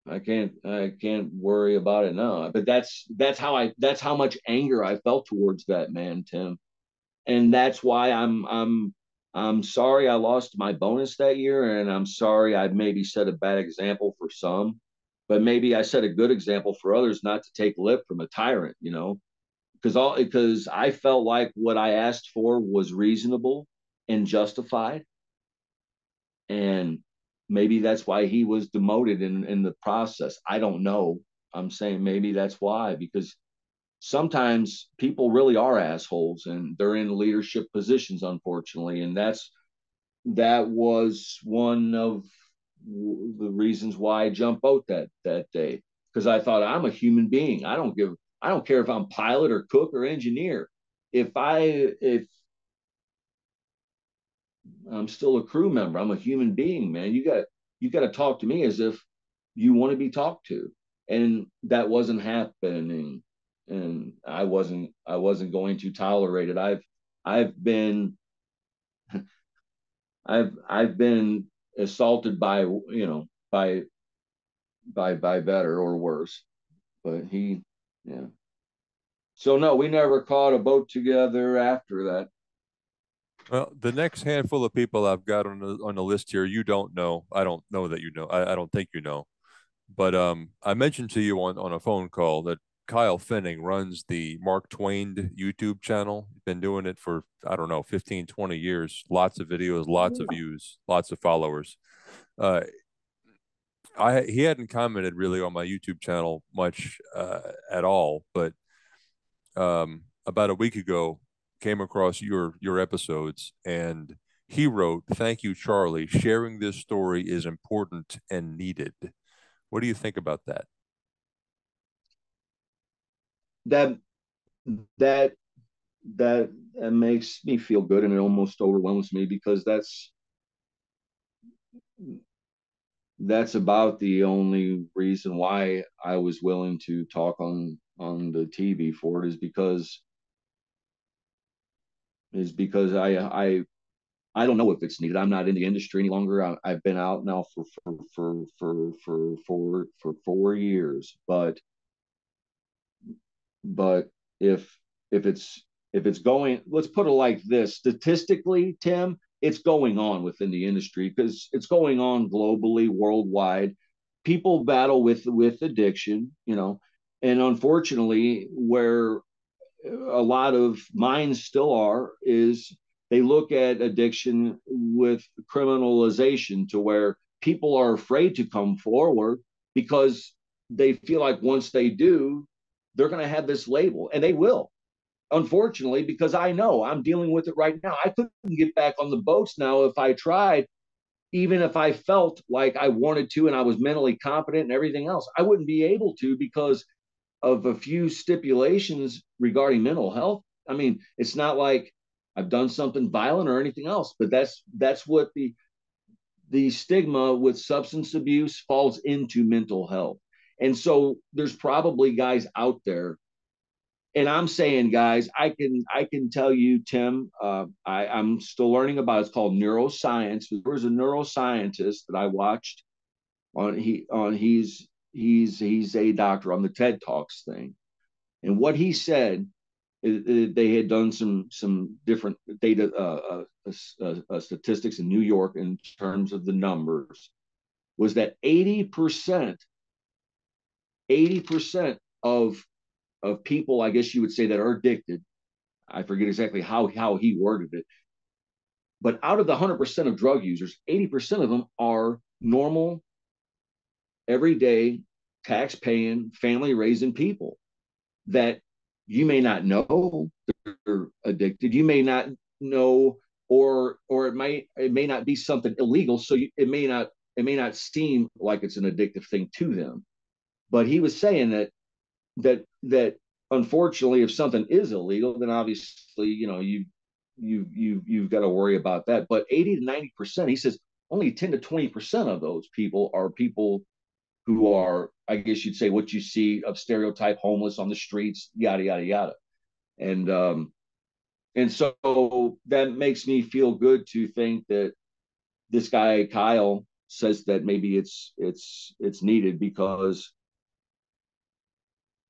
I can't I can't worry about it now. But that's that's how I that's how much anger I felt towards that man, Tim. And that's why I'm I'm I'm sorry I lost my bonus that year and I'm sorry I maybe set a bad example for some but maybe I set a good example for others not to take lip from a tyrant, you know, because all because I felt like what I asked for was reasonable and justified, and maybe that's why he was demoted in in the process. I don't know. I'm saying maybe that's why because sometimes people really are assholes and they're in leadership positions unfortunately and that's that was one of the reasons why I jump boat that that day because I thought I'm a human being. I don't give I don't care if I'm pilot or cook or engineer. If I if I'm still a crew member, I'm a human being, man. You got you got to talk to me as if you want to be talked to, and that wasn't happening, and I wasn't I wasn't going to tolerate it. I've I've been [LAUGHS] I've I've been assaulted by you know by by by better or worse but he yeah so no we never caught a boat together after that Well, the next handful of people I've got on the on the list here, you don't know. I don't know that you know. I, I don't think you know. But um, I mentioned to you on, on a phone call that Kyle Finning runs the Mark Twain YouTube channel. Been doing it for, I don't know, 15, 20 years. Lots of videos, lots of views, lots of followers. Uh, I he hadn't commented really on my YouTube channel much uh, at all, but um, about a week ago, came across your your episodes and he wrote, "Thank you, Charlie. Sharing this story is important and needed." What do you think about that? That that that that makes me feel good and it almost overwhelms me because that's that's about the only reason why I was willing to talk on on the TV for it is because is because I I I don't know if it's needed. I'm not in the industry any longer. I, have been out now for for for for for for for four years, but but if if it's if it's going, let's put it like this: statistically, Tim, it's going on within the industry because it's going on globally, worldwide. People battle with with addiction, you know, and unfortunately, where a lot of minds still are is they look at addiction with criminalization to where people are afraid to come forward because they feel like once they do, they're going to have this label, and they will unfortunately, because I know I'm dealing with it right now. I couldn't get back on the boats now if I tried, even if I felt like I wanted to and I was mentally competent and everything else. I wouldn't be able to because of a few stipulations regarding mental health. I mean, it's not like I've done something violent or anything else, but that's that's what the the stigma with substance abuse falls into mental health. And so there's probably guys out there and I'm saying, guys, I can I can tell you, Tim, uh, I, I'm still learning about. It. It's called neuroscience. There was a neuroscientist that I watched on he on he's he's he's a doctor on the TED Talks thing, and what he said, they had done some some different data uh, uh, uh, statistics in New York in terms of the numbers, was that eighty percent, eighty percent of of people, I guess you would say, that are addicted. I forget exactly how, how he worded it. But out of the 100% of drug users, 80% of them are normal, everyday, tax paying, family raising people that you may not know they're addicted. You may not know, or or it might it may not be something illegal. So you, it may not it may not seem like it's an addictive thing to them. But he was saying that that that unfortunately, if something is illegal, then obviously, you know, you you you you've got to worry about that. But 80 to 90 percent, he says only 10 to 20 percent of those people are people who are, I guess you'd say, what you see of stereotype homeless on the streets, yada yada yada. And um and so that makes me feel good to think that this guy Kyle says that maybe it's it's it's needed because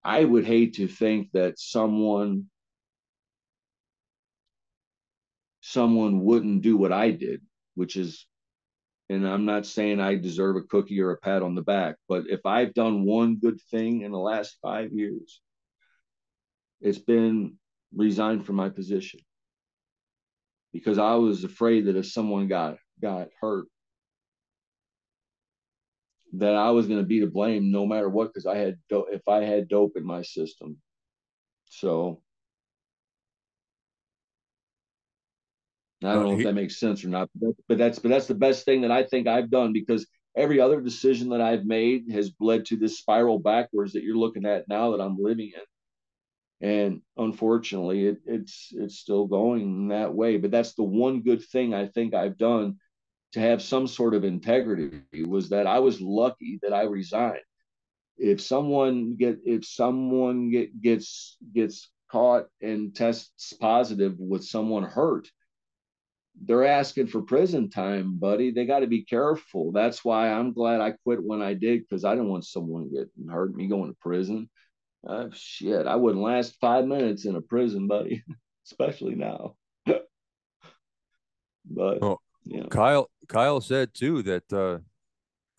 I would hate to think that someone someone wouldn't do what I did, which is and I'm not saying I deserve a cookie or a pat on the back, but if I've done one good thing in the last 5 years, it's been resign from my position. Because I was afraid that if someone got got hurt that I was going to be to blame no matter what because I had do- if I had dope in my system. So I don't uh, know he, if that makes sense or not, but, but that's but that's the best thing that I think I've done because every other decision that I've made has led to this spiral backwards that you're looking at now that I'm living in. And unfortunately, it, it's it's still going that way. But that's the one good thing I think I've done to have some sort of integrity was that I was lucky that I resigned. If someone get if someone get gets gets caught and tests positive with someone hurt, they're asking for prison time, buddy. They got to be careful. That's why I'm glad I quit when I did because I didn't want someone getting hurt, me going to prison. Uh, shit, I wouldn't last five minutes in a prison, buddy, [LAUGHS] especially now. [LAUGHS] But well, Kyle Kyle said too that uh,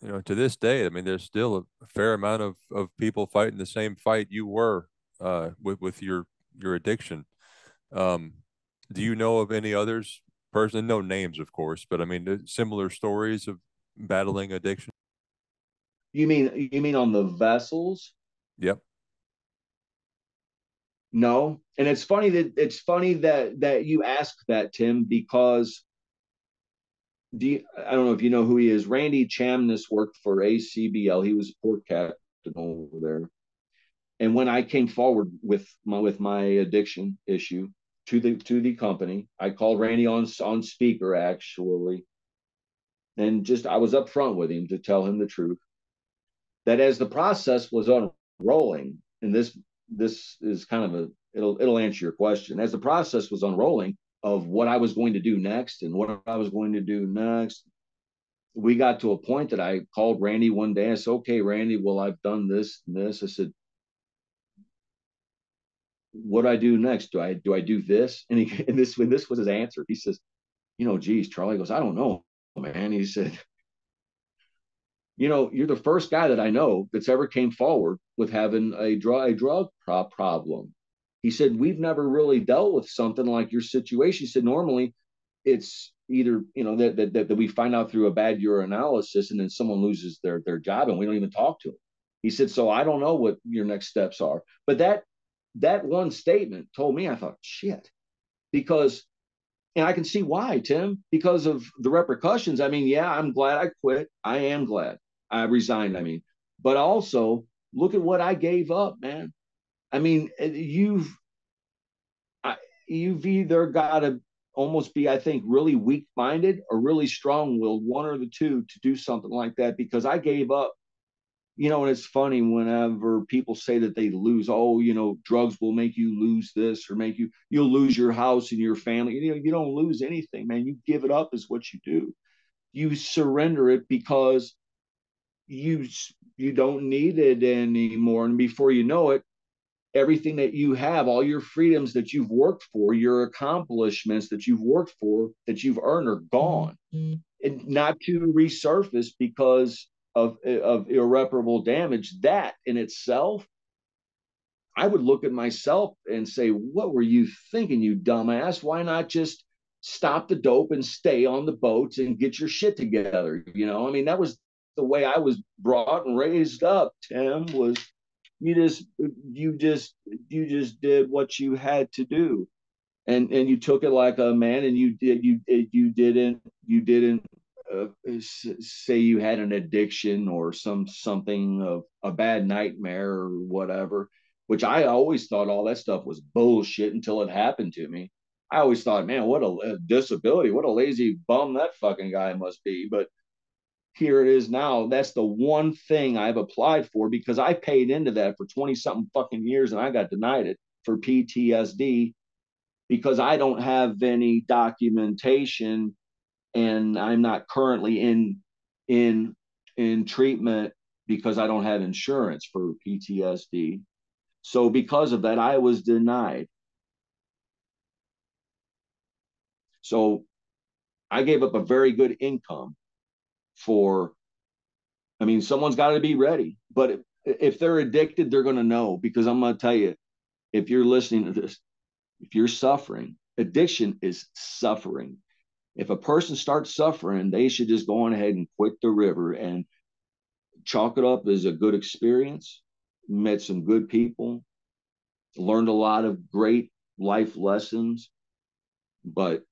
you know to this day, I mean, there's still a fair amount of of people fighting the same fight you were uh, with with your your addiction. Um, do you know of any others? Person, no names, of course, but I mean, similar stories of battling addiction. You mean you mean on the vessels? Yep. No, and it's funny that it's funny that that you ask that, Tim, because do you, I don't know if you know who he is. Randy Chamness worked for ACBL. He was a port captain over there. And when I came forward with my with my addiction issue to the to the company, I called Randy on on speaker actually, and just I was upfront with him to tell him the truth. That as the process was unrolling, and this this is kind of a it'll it'll answer your question. As the process was unrolling of what I was going to do next and what I was going to do next, we got to a point that I called Randy one day. I said, "Okay, Randy, well I've done this and this." I said, what do I do next? Do I do I do this? [LAUGHS] And, he, and this when this was his answer, he says, you know, geez, Charlie goes, I don't know, man. He said, you know, you're the first guy that I know that's ever came forward with having a drug a drug pro- problem. He said, we've never really dealt with something like your situation. He said, normally it's either you know that, that that we find out through a bad urinalysis and then someone loses their their job and we don't even talk to them. He said, so I don't know what your next steps are. But that that one statement told me, I thought, shit, because, and I can see why, Tim, because of the repercussions. I mean, yeah, I'm glad I quit. I am glad I resigned. I mean, but also look at what I gave up, man. I mean, you've, I, you've either got to almost be, I think, really weak minded or really strong willed, one or the two, to do something like that because I gave up you know, and it's funny whenever people say that they lose, oh, you know, drugs will make you lose this or make you, you'll lose your house and your family. You know, you don't lose anything, man. You give it up is what you do. You surrender it because you you don't need it anymore. And before you know it, everything that you have, all your freedoms that you've worked for, your accomplishments that you've worked for, that you've earned are gone. Mm-hmm. And not to resurface because of, of irreparable damage, that in itself, I would look at myself and say, What were you thinking, you dumbass? Why not just stop the dope and stay on the boats and get your shit together? You know, I mean, that was the way I was brought and raised up, Tim, was you just you just you just did what you had to do. And and you took it like a man and you did you you didn't you didn't uh, say you had an addiction or some something of a bad nightmare or whatever which i always thought all that stuff was bullshit until it happened to me. I always thought man what a, a disability what a lazy bum that fucking guy must be. But here it is now that's the one thing i've applied for because i paid into that for 20 something fucking years and i got denied it for ptsd because i don't have any documentation and I'm not currently in in in treatment because I don't have insurance for PTSD. So because of that, I was denied. So I gave up a very good income for, I mean, someone's got to be ready. But if they're addicted, they're going to know because I'm going to tell you, if you're listening to this, if you're suffering, addiction is suffering if a person starts suffering, they should just go on ahead and quit the river and chalk it up as a good experience. Met some good people, learned a lot of great life lessons, but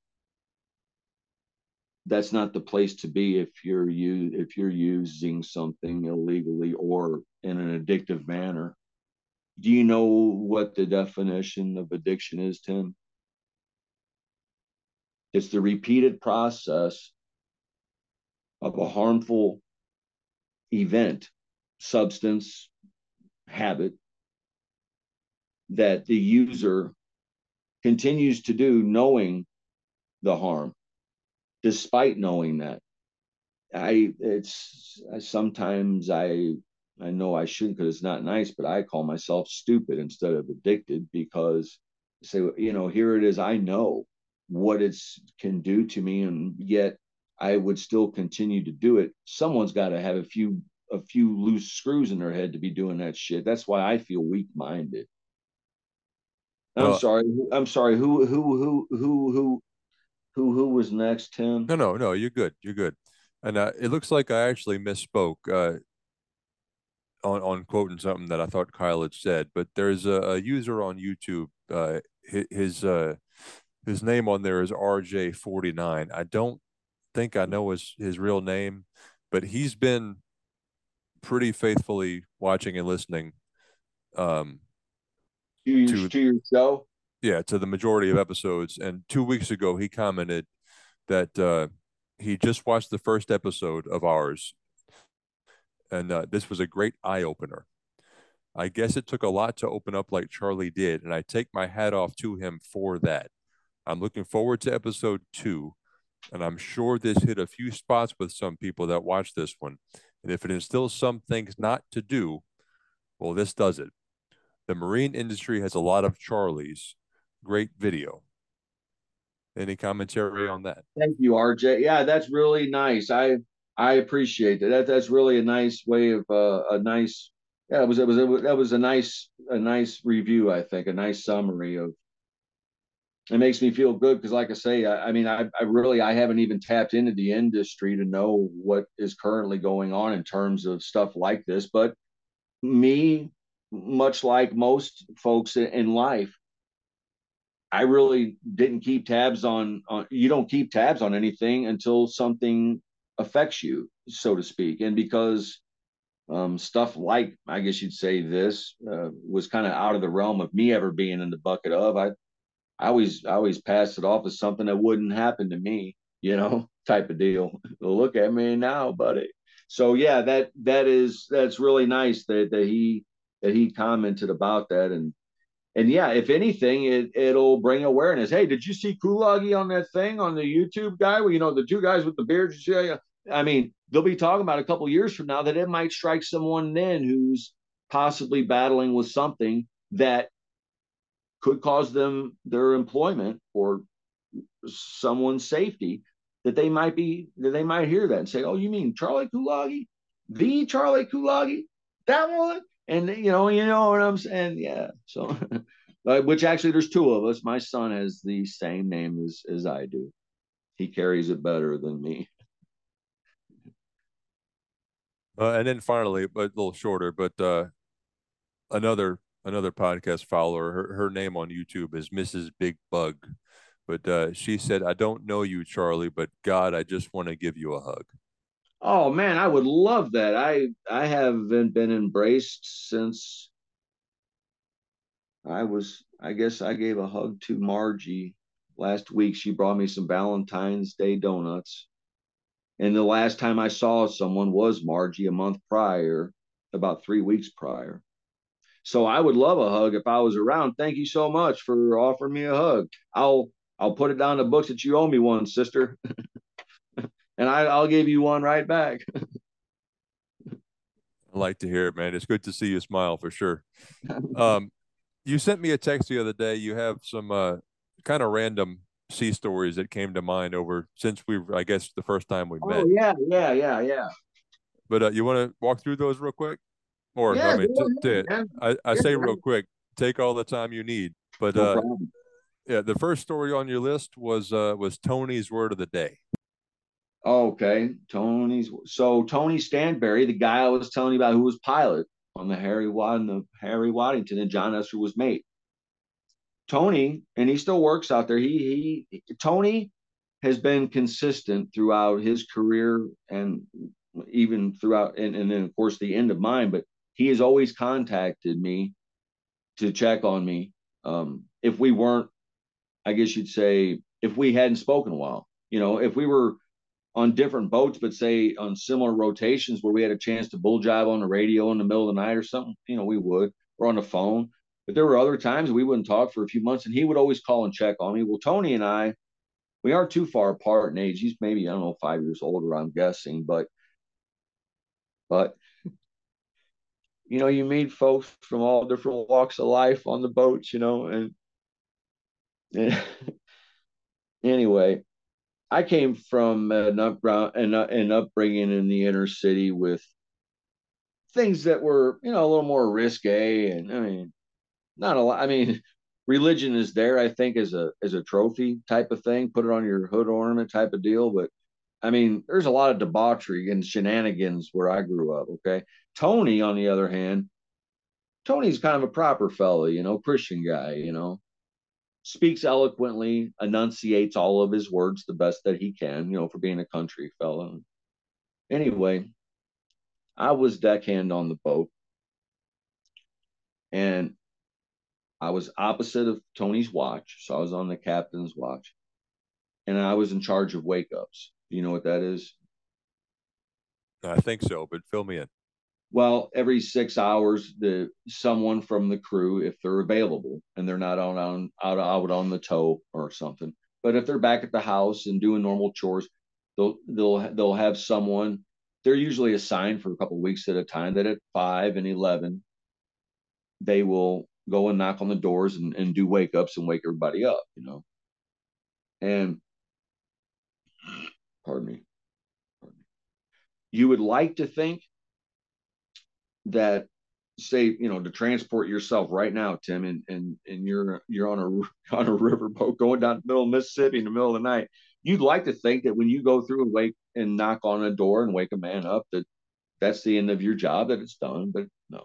that's not the place to be if you're you if you're using something illegally or in an addictive manner. Do you know what the definition of addiction is, Tim? It's the repeated process of a harmful event, substance, habit that the user continues to do knowing the harm despite knowing that i it's sometimes i i know i shouldn't because it's not nice but i call myself stupid instead of addicted because say you know here it is i know what it's can do to me, and yet I would still continue to do it. Someone's got to have a few a few loose screws in their head to be doing that shit. That's why I feel weak minded. I'm well, sorry. I'm sorry. Who who who who who who who was next, Tim? No, no, no. You're good. You're good. And uh, it looks like I actually misspoke uh, on on quoting something that I thought Kyle had said. But there's a, a user on YouTube. Uh, his uh, his name on there is RJ49. I don't think I know his his real name, but he's been pretty faithfully watching and listening um to your, to, your show yeah to the majority of episodes and two weeks ago he commented that uh he just watched the first episode of ours and uh, this was a great eye-opener i guess it took a lot to open up like charlie did and i take my hat off to him for that i'm looking forward to episode two and i'm sure this hit a few spots with some people that watch this one and if it instills some things not to do, well, this does it. The marine industry has a lot of Charlies. Great video. Any commentary on that? Thank you, RJ. Yeah, that's really nice. I I appreciate that. that that's really a nice way of uh, a nice. Yeah, it was it was that was a nice a nice review. I think a nice summary of it makes me feel good because like i say I, I, mean I, I really i haven't even tapped into the industry to know what is currently going on in terms of stuff like this but me much like most folks in life i really didn't keep tabs on, on you don't keep tabs on anything until something affects you so to speak and because um, stuff like i guess you'd say this uh, was kind of out of the realm of me ever being in the bucket of i I always I always pass it off as something that wouldn't happen to me, you know, [LAUGHS] type of deal. [LAUGHS] Look at me now, buddy. So yeah, that that is that's really nice that that he that he commented about that and and yeah, if anything, it it'll bring awareness. Hey, did you see Kulage on that thing on the YouTube guy? Well, you know the two guys with the beards. I mean, they'll be talking about a couple years from now that it might strike someone then who's possibly battling with something that could cause them their employment or someone's safety that they might be that they might hear that and say, "Oh, you mean Charlie Kulage, the Charlie Kulage, that one?" And you know, you know what I'm saying? Yeah. So, [LAUGHS] which actually, there's two of us. My son has the same name as as I do. He carries it better than me. [LAUGHS] Uh, and then finally, but a little shorter, but uh, another another podcast follower. Her her name on YouTube is Mrs. Big Bug, but uh, she said, "I don't know you, Charlie, but God, I just want to give you a hug." Oh man, I would love that. I I haven't been embraced since I was. I guess I gave a hug to Margie last week. She brought me some Valentine's Day donuts. And the last time I saw someone was Margie a month prior, about three weeks prior. So I would love a hug if I was around. Thank you so much for offering me a hug. I'll I'll put it down the books that you owe me one, sister. [LAUGHS] and I, I'll give you one right back. [LAUGHS] I like to hear it, man. It's good to see you smile for sure. [LAUGHS] Um, you sent me a text the other day. You have some uh, kind of random sea stories that came to mind over since we, I guess, the first time we oh, met. yeah, yeah, yeah, yeah. But uh, you want to walk through those real quick? Or yeah, I mean, t- t- I, I say real quick, take all the time you need. But no uh, yeah, the first story on your list was uh, was Tony's word of the day. Okay, Tony's. So Tony Stanberry, the guy I was telling you about, who was pilot on the Harry Waddington, the Harry Waddington, and John Esther was mate. Tony, and he still works out there. He he Tony has been consistent throughout his career and even throughout and, and then of course the end of mine, but he has always contacted me to check on me. Um, if we weren't, I guess you'd say, if we hadn't spoken a while, you know, if we were on different boats, but say on similar rotations where we had a chance to bull jive on the radio in the middle of the night or something, you know, we would, or on the phone. But there were other times we wouldn't talk for a few months, and he would always call and check on me. Well, Tony and I, we aren't too far apart in age. He's maybe I don't know five years older, I'm guessing, but but you know, you meet folks from all different walks of life on the boats, you know, and, and [LAUGHS] anyway, I came from an, up, an, an upbringing in the inner city with things that were, you know, a little more risque. And I mean, not a lot. I mean, [LAUGHS] religion is there, I think, as a as a trophy type of thing. Put it on your hood ornament type of deal. But I mean, there's a lot of debauchery and shenanigans where I grew up. Okay. Tony, on the other hand, Tony's kind of a proper fellow, you know, Christian guy, you know, speaks eloquently, enunciates all of his words the best that he can, you know, for being a country fellow. Anyway, I was deckhand on the boat. And I was opposite of Tony's watch. So I was on the captain's watch. And I was in charge of wake ups. You know what that is? I think so, but fill me in. Well, every six hours, the someone from the crew, if they're available and they're not on, on out out on the tow or something, but if they're back at the house and doing normal chores, they'll they'll they'll have someone. They're usually assigned for a couple weeks at a time. That at five and eleven, they will go and knock on the doors and, and do wake ups and wake everybody up. You know, and pardon me, pardon me. You would like to think that say you know to transport yourself right now tim and and and you're you're on a [LAUGHS] on a riverboat going down the middle of mississippi in the middle of the night you'd like to think that when you go through and wake and knock on a door and wake a man up that that's the end of your job that it's done but no.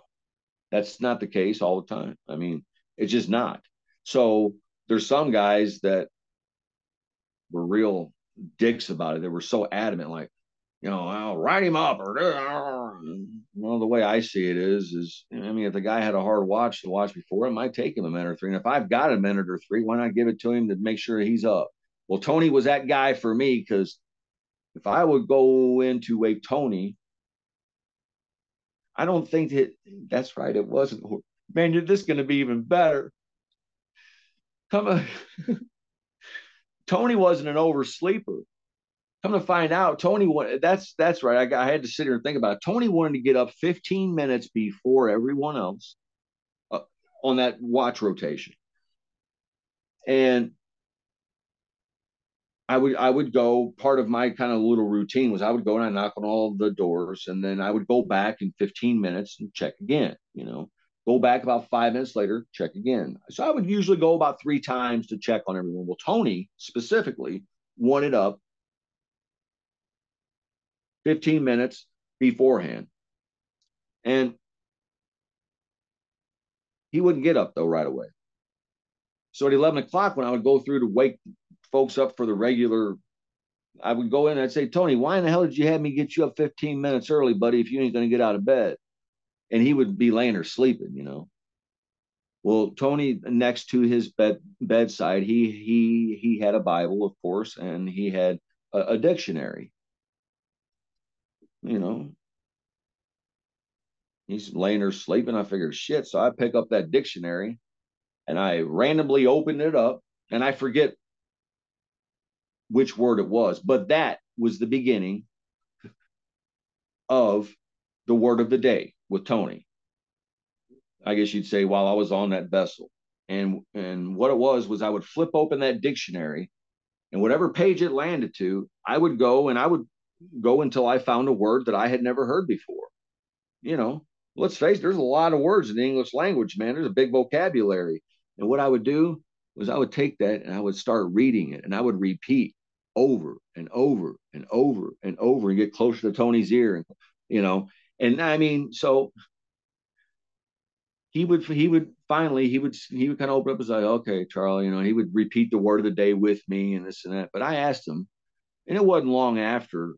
That's not the case all the time. I mean it's just not. So there's some guys that were real dicks about it they were so adamant like you know, I'll write him up or well, the way I see it is, is I mean, if the guy had a hard watch to watch before, it might take him a minute or three. And if I've got a minute or three, why not give it to him to make sure he's up? Well, Tony was that guy for me because if I would go into a Tony, I don't think that that's right. It wasn't. Man, you're this going to be even better. Come on. [LAUGHS] Tony wasn't an oversleeper. Come to find out, Tony wanted that's that's right. I, I had to sit here and think about it. Tony wanted to get up 15 minutes before everyone else uh, on that watch rotation, and I would I would go. Part of my kind of little routine was I would go and I knock on all the doors, and then I would go back in 15 minutes and check again. You know, go back about five minutes later, check again. So I would usually go about three times to check on everyone. Well, Tony specifically wanted up 15 minutes beforehand. And he wouldn't get up though right away. So at 11 o'clock, when I would go through to wake folks up for the regular, I would go in and I'd say, Tony, why in the hell did you have me get you up 15 minutes early, buddy, if you ain't going to get out of bed? And he would be laying there sleeping, you know. Well, Tony, next to his bed bedside, he he he had a Bible, of course, and he had a, a dictionary you know, he's laying there sleeping. I figure shit. So I pick up that dictionary and I randomly open it up and I forget which word it was, but that was the beginning of the word of the day with Tony. I guess you'd say while I was on that vessel. And and what it was was I would flip open that dictionary and whatever page it landed to, I would go and I would go until I found a word that I had never heard before. You know, let's face it, there's a lot of words in the English language, man. There's a big vocabulary. And what I would do was I would take that and I would start reading it and I would repeat over and over and over and over and get closer to Tony's ear and you know, and I mean, so he would he would finally he would he would kind of open up and say, okay, Charlie, you know, he would repeat the word of the day with me and this and that. But I asked him, and it wasn't long after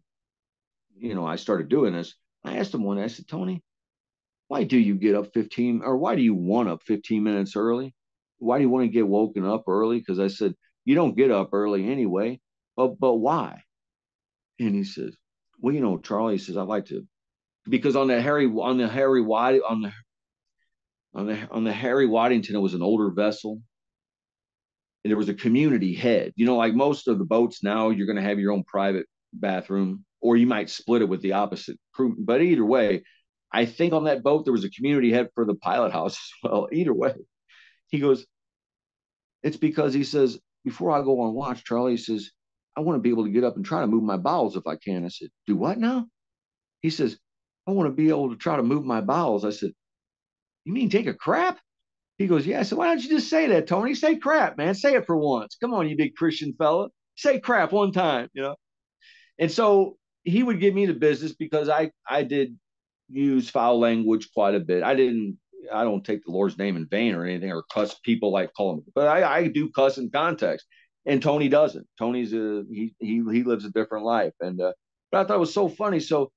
you know, I started doing this, I asked him one, I said, Tony, why do you get up 15 or why do you want up 15 minutes early? Why do you want to get woken up early? Because I said, you don't get up early anyway, but but why? And he says, Well, you know, Charlie says, I like to because on the Harry on the Harry White on the on the on the Harry Waddington, it was an older vessel. And there was a community head. You know, like most of the boats now, you're going to have your own private bathroom or you might split it with the opposite crew. But either way, I think on that boat there was a community head for the pilot house as [LAUGHS] well. Either way, he goes, it's because he says before I go on watch, Charlie says, I want to be able to get up and try to move my bowels if I can. I said, Do what now? He says, I want to be able to try to move my bowels. I said, You mean take a crap? He goes, Yeah. I said, Why don't you just say that, Tony? Say crap, man. Say it for once. Come on, you big Christian fella. Say crap one time, you know? And so he would give me the business because I I did use foul language quite a bit. I didn't I don't take the Lord's name in vain or anything or cuss people like call but I, I do cuss in context. And Tony doesn't. Tony's a he he he lives a different life. And uh, but I thought it was so funny. So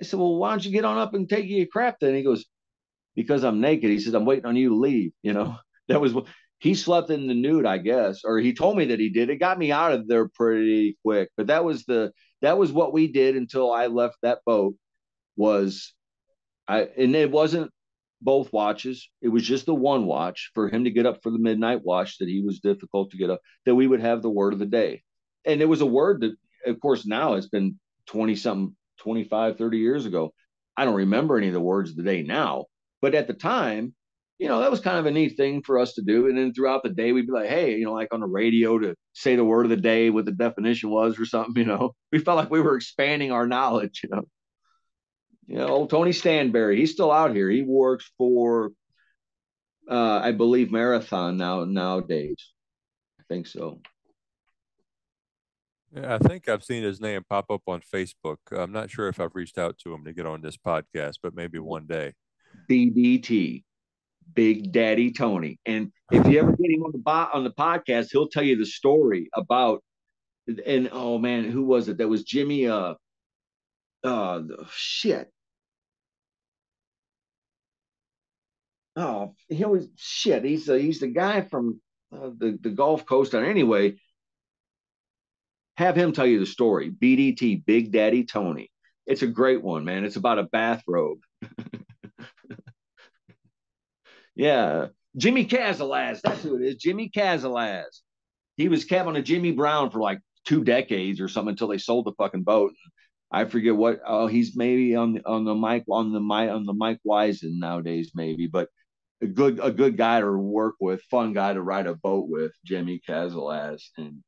I said, Well, why don't you get on up and take your crap then? He goes, Because I'm naked. He says, I'm waiting on you to leave. You know, [LAUGHS] that was he slept in the nude, I guess, or he told me that he did. It got me out of there pretty quick. But that was the that was what we did until I left that boat was I and it wasn't both watches. It was just the one watch for him to get up for the midnight watch that he was difficult to get up, that we would have the word of the day. And it was a word that, of course, now it's been 20 something, 25, 30 years ago. I don't remember any of the words of the day now. But at the time, you know, that was kind of a neat thing for us to do. And then throughout the day, we'd be like, hey, you know, like on the radio to say the word of the day, what the definition was or something, [LAUGHS] you know. We felt like we were expanding our knowledge, you know you know, old Tony Stanberry, he's still out here. He works for, uh, I believe, Marathon now nowadays. I think so. Yeah, I think I've seen his name pop up on Facebook. I'm not sure if I've reached out to him to get on this podcast, but maybe one day. BDT, Big Daddy Tony, and if you ever get him on the on the podcast, he'll tell you the story about. And oh man, who was it? That was Jimmy. Uh, uh, shit. Oh, he was shit. He's a, he's the guy from uh, the the Gulf Coast. And anyway, have him tell you the story. BDT, Big Daddy Tony. It's a great one, man. It's about a bathrobe. [LAUGHS] yeah, Jimmy Cazalet. That's who it is. Jimmy Cazalet. He was captain of Jimmy Brown for like two decades or something until they sold the fucking boat. I forget what. Oh, he's maybe on on the mic on the mic on the Mike Wisen nowadays, maybe. But a good a good guy to work with, fun guy to ride a boat with, Jimmy Cazalet, and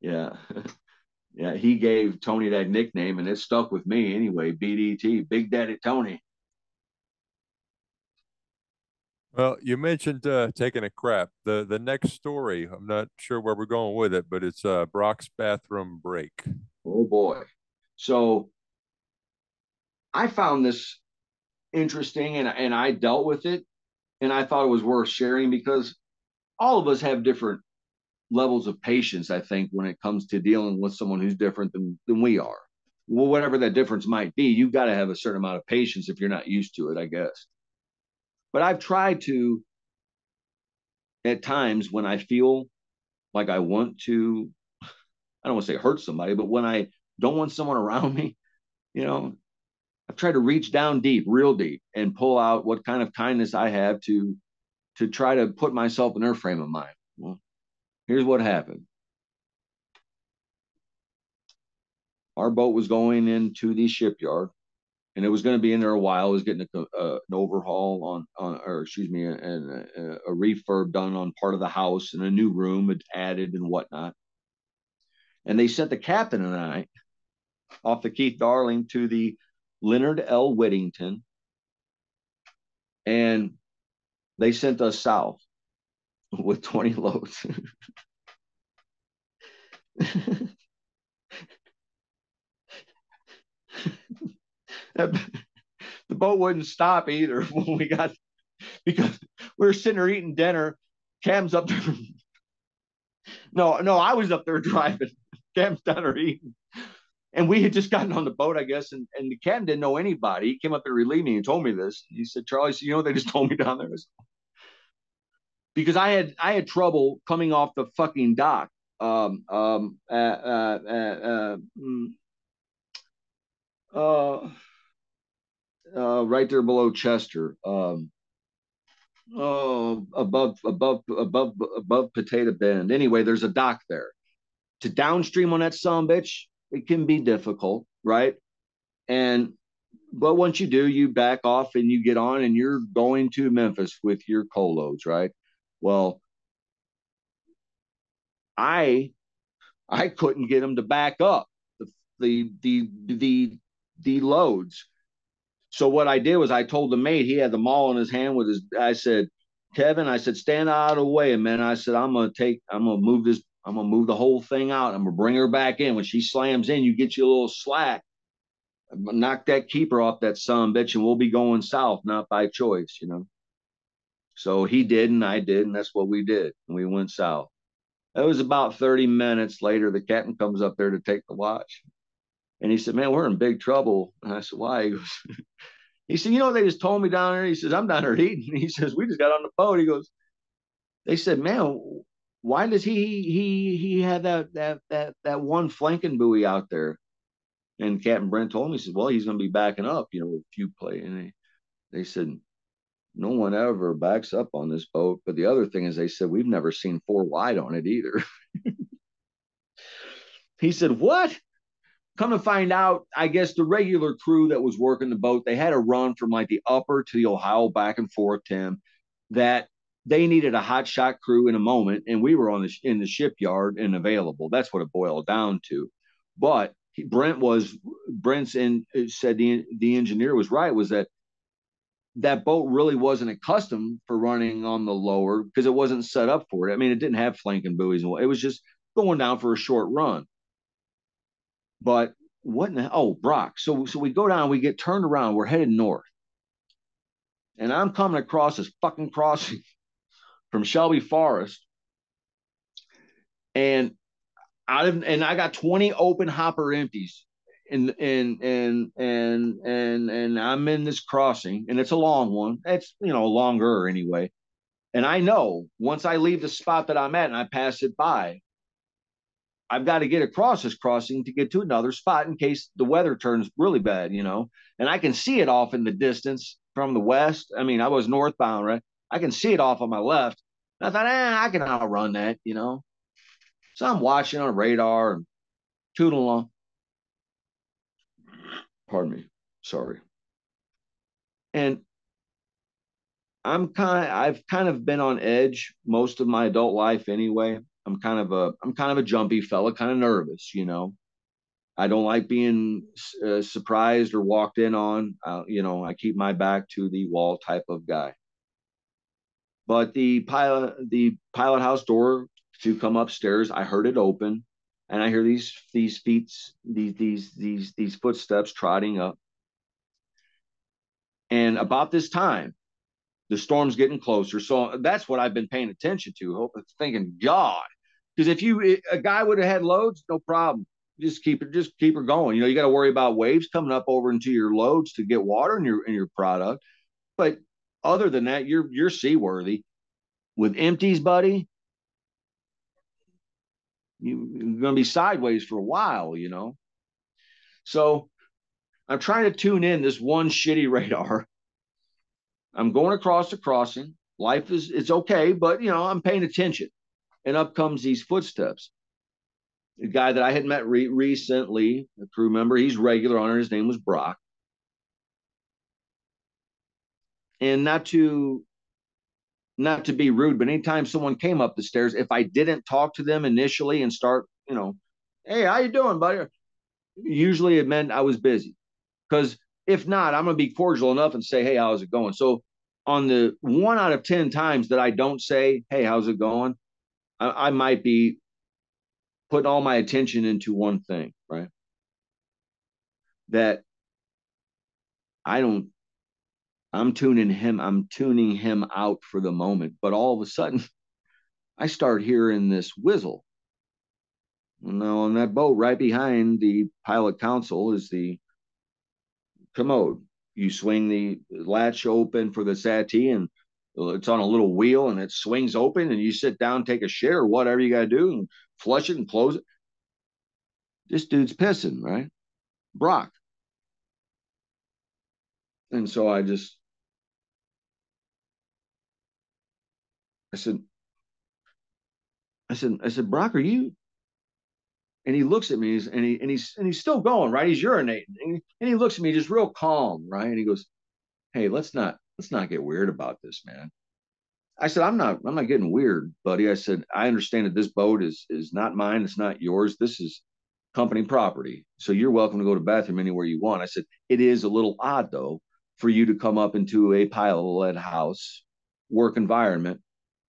yeah, [LAUGHS] yeah, he gave Tony that nickname, and it stuck with me anyway. BDT, Big Daddy Tony. Well, you mentioned uh, taking a crap. The the next story, I'm not sure where we're going with it, but it's uh, Brock's bathroom break. Oh boy. So I found this interesting and, and I dealt with it and I thought it was worth sharing because all of us have different levels of patience, I think, when it comes to dealing with someone who's different than, than we are. Well, whatever that difference might be, you've got to have a certain amount of patience if you're not used to it, I guess. But I've tried to, at times when I feel like I want to, I don't want to say hurt somebody, but when I don't want someone around [LAUGHS] me, you know, I've tried to reach down deep, real deep, and pull out what kind of kindness I have to to try to put myself in their frame of mind. Well, here's what happened. Our boat was going into the shipyard, and it was going to be in there a while. It was getting a, uh, an overhaul on, on, or excuse me, a, a, a refurb done on part of the house, and a new room added and whatnot. And they sent the captain and I off the Keith Darling to the Leonard L. Whittington, and they sent us south [LAUGHS] with 20 loads. [LAUGHS] [LAUGHS] the boat wouldn't stop either [LAUGHS] when we got because we were sitting there eating dinner. Cam's up there. [LAUGHS] no, no, I was up there driving. Cam's down there eating. And we had just gotten on the boat, I guess, and, and the captain didn't know anybody. He came up to relieve me and told me this. He said, Charlie, so you know they just told me down there. Because I had I had trouble coming off the fucking dock. Um, um, uh, uh, uh, uh, uh, right there below Chester. Um, oh, above, above, above, above Potato Bend. Anyway, there's a dock there. To downstream on that son bitch, it can be difficult, right? And but once you do, you back off and you get on and you're going to Memphis with your colos, right? Well, I I couldn't get them to back up the the the the, the loads. So what I did was I told the mate he had the maul in his hand with his. I said, Kevin, I said, stand out of the way, man. I said, I'm gonna take, I'm gonna move this, I'm gonna move the whole thing out. I'm gonna bring her back in. When she slams in, you get you a little slack. Knock that keeper off that son bitch, and we'll be going south, not by choice, you know. So he did, and I did, and that's what we did. And we went south. It was about 30 minutes later. The captain comes up there to take the watch. And he said, Man, we're in big trouble. And I said, Why? [LAUGHS] He goes, he said, You know they just told me down there? He says, I'm down there eating. [LAUGHS] He says, We just got on the boat. He goes, They said, Man, why does he he he have that that that that one flanking buoy out there? And Captain Brent told me, he said, Well, he's gonna be backing up, you know, if you play. And they, they said, No one ever backs up on this boat. But the other thing is they said, We've never seen four wide on it either. [LAUGHS] he said, What? Come to find out, I guess the regular crew that was working the boat, they had a run from like the upper to the Ohio back and forth, Tim, that they needed a hot shot crew in a moment, and we were on the in the shipyard and available. That's what it boiled down to. But he, Brent was Brent's and said the the engineer was right was that that boat really wasn't accustomed for running on the lower because it wasn't set up for it. I mean, it didn't have flanking buoys and it was just going down for a short run. But what in the oh Brock. So so we go down, we get turned around, we're headed north. And I'm coming across this fucking crossing [LAUGHS] from Shelby Forest. And out of and I got 20 open hopper empties. And and and and and and I'm in this crossing, and it's a long one. It's you know longer anyway. And I know once I leave the spot that I'm at and I pass it by, I've got to get across this crossing to get to another spot in case the weather turns really bad, you know. And I can see it off in the distance from the west. I mean, I was northbound, right? I can see it off on my left. And I thought, eh, I can outrun that, you know. So I'm watching on radar and tooting along. Pardon me. Sorry. And I'm kind of, I've kind of been on edge most of my adult life anyway. I'm kind of a I'm kind of a jumpy fella, kind of nervous, you know. I don't like being uh, surprised or walked in on. Uh, you know, I keep my back to the wall type of guy. But the pilot the pilot house door to come upstairs, I heard it open, and I hear these these feet these these these these footsteps trotting up. And about this time, the storm's getting closer. So that's what I've been paying attention to. Hope thinking, God, because if you a guy would have had loads, no problem. Just keep it, just keep her going. You know, you got to worry about waves coming up over into your loads to get water in your in your product. But other than that, you're you're seaworthy. With empties, buddy, you, you're going to be sideways for a while. You know. So I'm trying to tune in this one shitty [LAUGHS] radar. I'm going across the crossing. Life is it's okay, but you know I'm paying attention and up comes these footsteps. A guy that I had met re- recently, a crew member, he's regular on it. His name was Brock. And not to not to be rude, but anytime someone came up the stairs, if I didn't talk to them initially and start, you know, hey, how you doing, buddy? Usually it meant I was busy. Because if not, I'm gonna be cordial enough and say, hey, how's it going? So on the one out of ten times that I don't say, hey, how's it going? I, I might be putting all my attention into one thing, right? That I don't I'm tuning him, I'm tuning him out for the moment. But all of a sudden, [LAUGHS] I start hearing this whizzle. Now, on that boat right behind the pilot console is the commode. You swing the latch open for the settee, and it's on a little wheel and it swings open and you sit down, take a shit or whatever you got to do and flush it and close it. This dude's pissing, right? Brock. And so I just, I said, I said, I said, Brock, are you? And he looks at me and he and he's and he's still going, right? He's urinating. And he, and he looks at me just real calm, right? And he goes, Hey, let's not let's not get weird about this, man. I said, I'm not, I'm not getting weird, buddy. I said, I understand that this boat is is not mine, it's not yours. This is company property. So you're welcome to go to bathroom anywhere you want. I said, it is a little odd though for you to come up into a pile pilot house work environment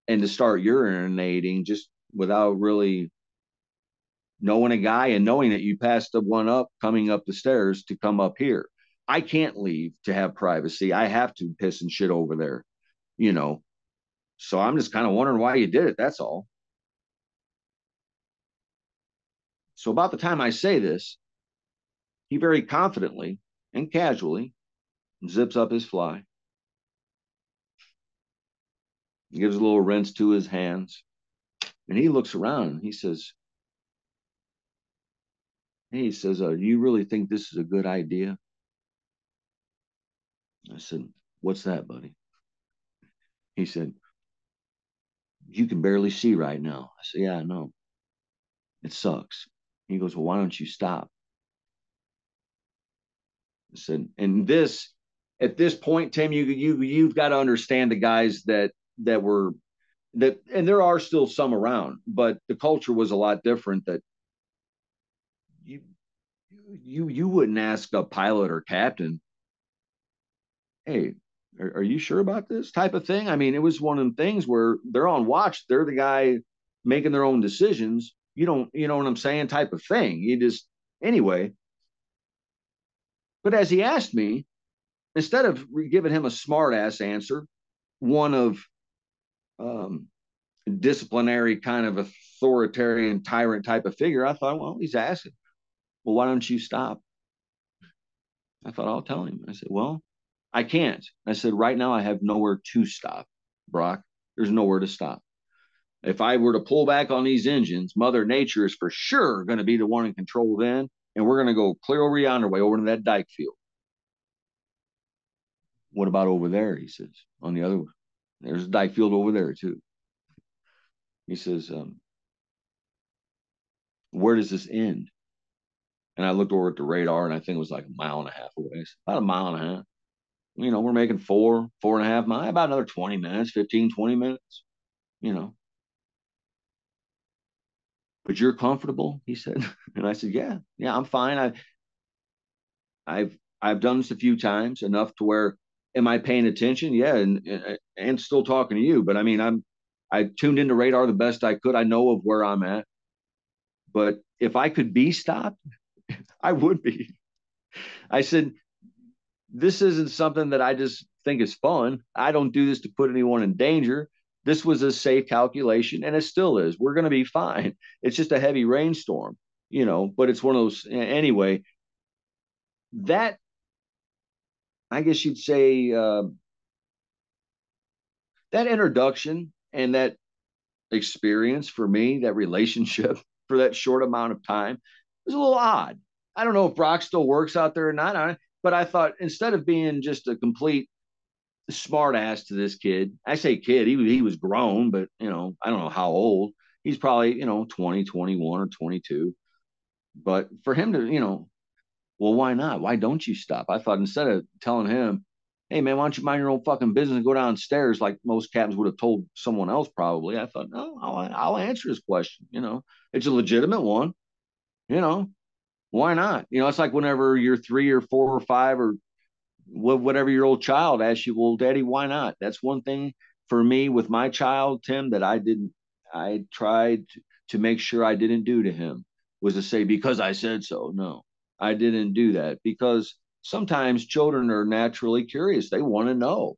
and to start urinating just without really knowing a guy and knowing that you passed the one up coming up the stairs to come up here. I can't leave to have privacy. I have to piss and shit over there, you know. So I'm just kind of wondering why you did it. That's all. So about the time I say this, he very confidently and casually zips up his fly, gives a little rinse to his hands, and he looks around and he says, he says, uh, you really think this is a good idea? I said, What's that, buddy? He said, You can barely see right now. I said, Yeah, I know. It sucks. He goes, Well, why don't you stop? I said, and this at this point, Tim, you you you've got to understand the guys that that were that and there are still some around, but the culture was a lot different that you you you wouldn't ask a pilot or captain, hey, are, are, you sure about this type of thing? I mean, it was one of the things where they're on watch, they're the guy making their own decisions. You don't, you know what I'm saying, type of thing. You just anyway. But as he asked me, instead of giving him a smart ass answer, one of um, disciplinary kind of authoritarian tyrant type of figure, I thought, well, he's asking well, why don't you stop? I thought, I'll tell him. I said, well, I can't. I said, right now I have nowhere to stop, Brock. There's nowhere to stop. If I were to pull back on these engines, Mother Nature is for sure going to be the one in control then, and we're going to go clear over yonder way over to that dike field. What about over there? He says, on the other one. There's a dike field over there too. He says, um, where does this end? And I looked over at the radar and I think it was like a mile and a half away. About a mile and a half. You know, we're making four, four and a half miles, about another 20 minutes, 15, 20 minutes, you know. But you're comfortable, he said. [LAUGHS] And I said, Yeah, yeah, I'm fine. I I've I've done this a few times, enough to where am I paying attention? Yeah, and and still talking to you. But I mean, I'm I tuned into radar the best I could. I know of where I'm at. But if I could be stopped, [LAUGHS] I would be. I said, this isn't something that I just think is fun. I don't do this to put anyone in danger. This was a safe calculation, and it still is. We're going to be [LAUGHS] fine. It's just a heavy rainstorm, you know, but it's one of those, anyway. That, I guess you'd say, uh, that introduction and that experience for me, that relationship [LAUGHS] for that short amount of time, was a little odd. I don't know if Brock still works out there or not, but I thought instead of being just a complete smart ass to this kid, I say kid, he, he was grown, but you know, I don't know how old. He's probably, you know, 20, 21 or 22. But for him to, you know, well, why not? Why don't you stop? I thought instead of telling him, hey man, why don't you mind your own fucking business and go downstairs like most captains would have told someone else probably. I thought, no, I'll, I'll answer his question. You know, it's a legitimate one you know, why not? You know, it's like whenever you're three or four or five or whatever your old child asks you, well, daddy, why not? That's one thing for me with my child, Tim, that I didn't, I tried to make sure I didn't do to him was to say, because I said so. No, I didn't do that because sometimes children are naturally curious. They want to know.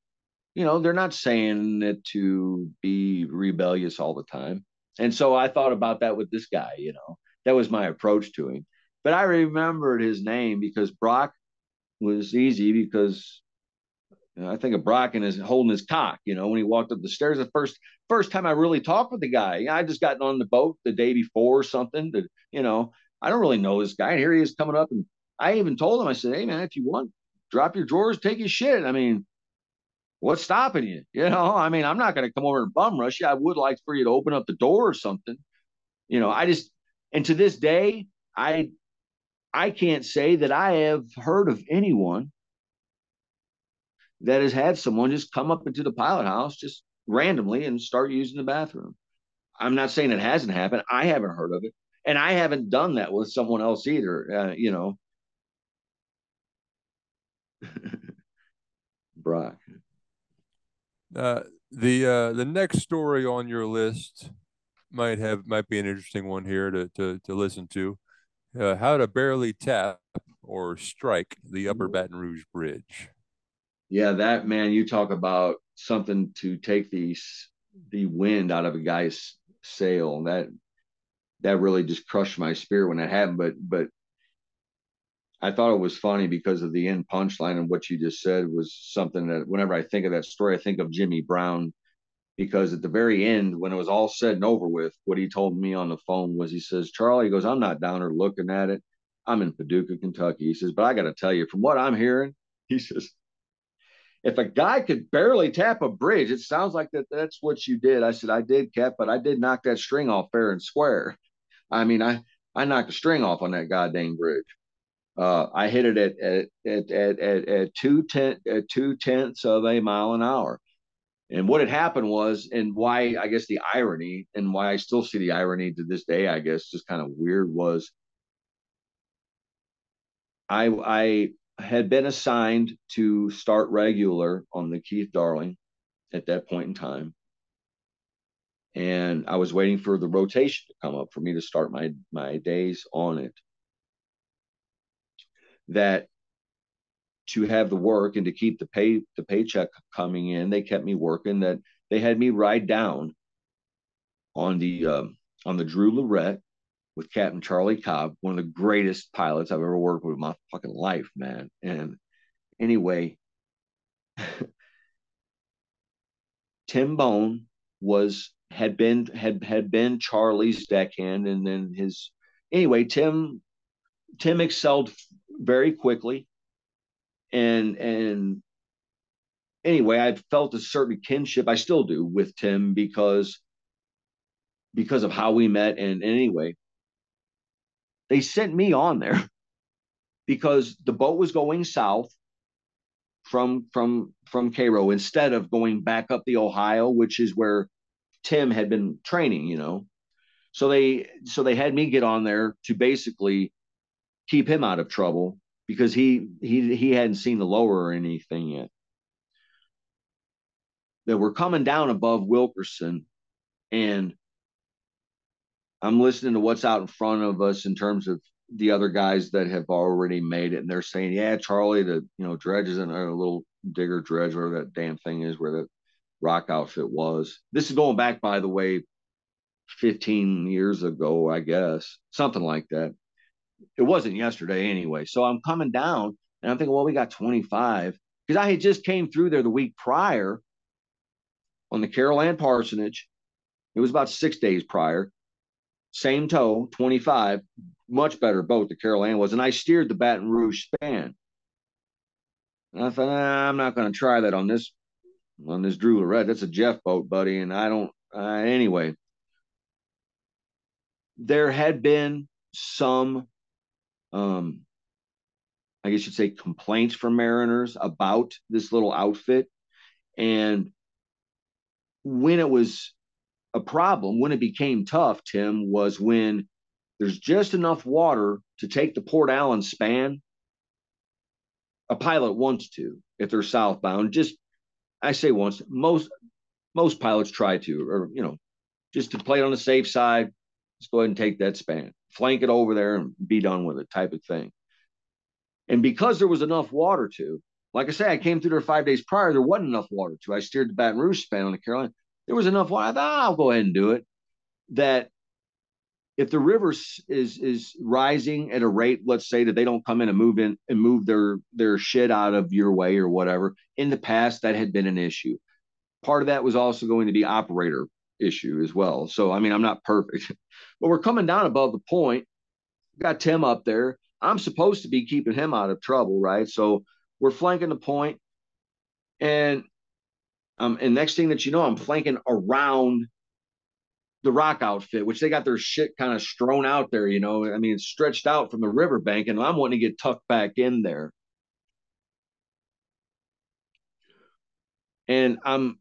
You know, they're not saying it to be rebellious all the time. And so I thought about that with this guy, you know that was my approach to him. But I remembered his name because Brock was easy because I think of Brock and his holding his cock. You know, when he walked up the stairs, the first first time I really talked with the guy, I just gotten on the boat the day before or something. That you know, I don't really know this guy. And here he is coming up, and I even told him, I said, "Hey man, if you want, drop your drawers, take your shit." I mean, what's stopping you? [LAUGHS] You know, I mean, I'm not going to come over and bum rush you. I would like for you to open up the door or something. You know, I just and to this day, I I can't say that I have heard of anyone that has had someone just come up into the pilot house, just randomly and start using the bathroom. I'm not saying it hasn't happened. I haven't heard of it, and I haven't done that with someone else either. Uh, you know, [LAUGHS] Brock. Uh, the uh, the next story on your list might have might be an interesting one here to to, to listen to. Uh, how to barely tap or strike the Upper Baton Rouge Bridge. Yeah, that man, you talk about something to take the the wind out of a guy's sail. That that really just crushed my spirit when that happened. But but I thought it was funny because of the end punchline and what you just said was something that whenever I think of that story, I think of Jimmy Brown because at the very end, when it was all said and over with, what he told me on the phone was he says, Charlie, he goes, I'm not down there looking at it. I'm in Paducah, Kentucky. He says, but I got to tell you, from what I'm hearing, [LAUGHS] he says, if a guy could barely tap a bridge, it sounds like that that's what you did. I said, I did, Cap, but I did knock that string off fair and square. I mean, I, I knocked a string off on that goddamn bridge. Uh, I hit it at at at at, at, two ten at two tenths of a mile an hour. And what had happened was, and why I guess the irony, and why I still see the irony to this day, I guess, just kind of weird was I I had been assigned to start regular on the Keith Darling at that point in time. And I was waiting for the rotation to come up for me to start my my days on it. That to have the work and to keep the pay the paycheck coming in, they kept me working. That they had me ride down on the um, on the Drew Lorette with Captain Charlie Cobb, one of the greatest pilots I've ever worked with in my fucking life, man. And anyway, [LAUGHS] Tim Bone was had been had had been Charlie's deckhand, and then his anyway. Tim Tim excelled very quickly, and and anyway, I felt a certain kinship. I still do with Tim because because of how we met. And, and anyway, they sent me on there [LAUGHS] because the boat was going south from from from Cairo instead of going back up the Ohio, which is where Tim had been training, you know. So they so they had me get on there to basically keep him out of trouble because he he he hadn't seen the lower or anything yet. That we're coming down above Wilkerson and I'm listening to what's out in front of us in terms of the other guys that have already made it, and they're saying, "Yeah, Charlie, the you know dredge is in a little digger dredge, that damn thing is, where that rock outfit was." This is going back, by the way, 15 years ago, I guess, something like that. It wasn't yesterday anyway. So I'm coming down, and I'm thinking, well, we got 25 because I had just came through there the week prior on the Carol Ann Parsonage. It was about six days prior same tow, 25, much better boat the Carol Ann was. And I steered the Baton Rouge span. And I thought, I'm not going to try that on this on this Drew Lorette. That's a Jeffboat, buddy. And I don't, uh, anyway. There had been some, um, I guess you'd say, complaints from mariners about this little outfit. And when it was a problem when it became tough, Tim, was when there's just enough water to take the Port Allen span. A pilot wants to if they're southbound. Just I say once, most most pilots try to, or you know, just to play it on the safe side, just go ahead and take that span, flank it over there, and be done with it, type of thing. And because there was enough water to, like I say, I came through there five days prior, there wasn't enough water to. I steered the Baton Rouge span on the Carol Ann there was enough water. I thought, ah, I'll go ahead and do it. That if the river is is rising at a rate, let's say that they don't come in and move in and move their their shit out of your way or whatever. In the past, that had been an issue. Part of that was also going to be operator issue as well. So I mean, I'm not perfect, [LAUGHS] but we're coming down above the point. Got Tim up there. I'm supposed to be keeping him out of trouble, right? So we're flanking the point, and um, and next thing that you know, I'm flanking around the rock outfit, which they got their shit kind of strewn out there, you know. I mean, it's stretched out from the riverbank, and I'm wanting to get tucked back in there. And I'm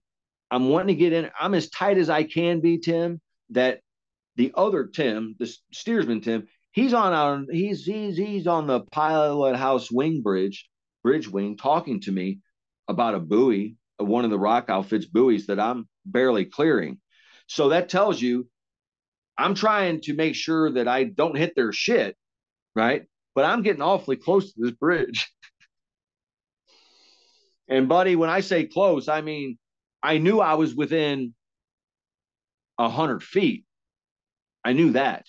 I'm wanting to get in. I'm as tight as I can be, Tim. That the other Tim, the steersman Tim, he's on our he's he's he's on the pilot house wing bridge, bridge wing, talking to me about a buoy, one of the rock outfits buoys that I'm barely clearing. So that tells you I'm trying to make sure that I don't hit their shit, right? But I'm getting awfully close to this bridge. [LAUGHS] and buddy, when I say close, I mean I knew I was within a hundred feet. I knew that.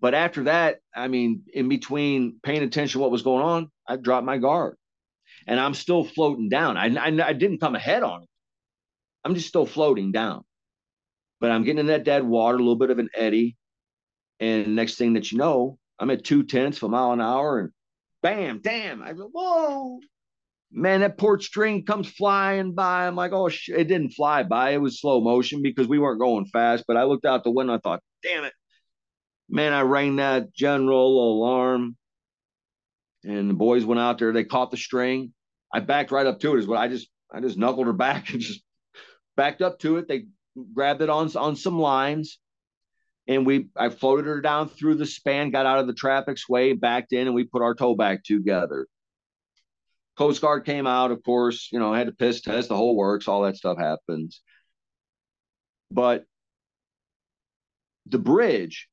But after that, I mean, in between paying attention to what was going on, I dropped my guard, and I'm still floating down. I, I, I didn't come ahead on it. I'm just still floating down, but I'm getting in that dead water, a little bit of an eddy, and next thing that you know, I'm at two tenths of a mile an hour, and bam, damn! I go, whoa, man, that port string comes flying by. I'm like, oh, sh-. it didn't fly by. It was slow motion because we weren't going fast. But I looked out the window. I thought, damn it, man, I rang that general alarm, and the boys went out there. They caught the string. I backed right up to it. Is what I just I just knuckled her back and [LAUGHS] just backed up to it. They grabbed it on on some lines, and we I floated her down through the span, got out of the traffic sway, backed in, and we put our tow back together. Coast Guard came out, of course, you know, had to piss test, the whole works, all that stuff happens. But the bridge,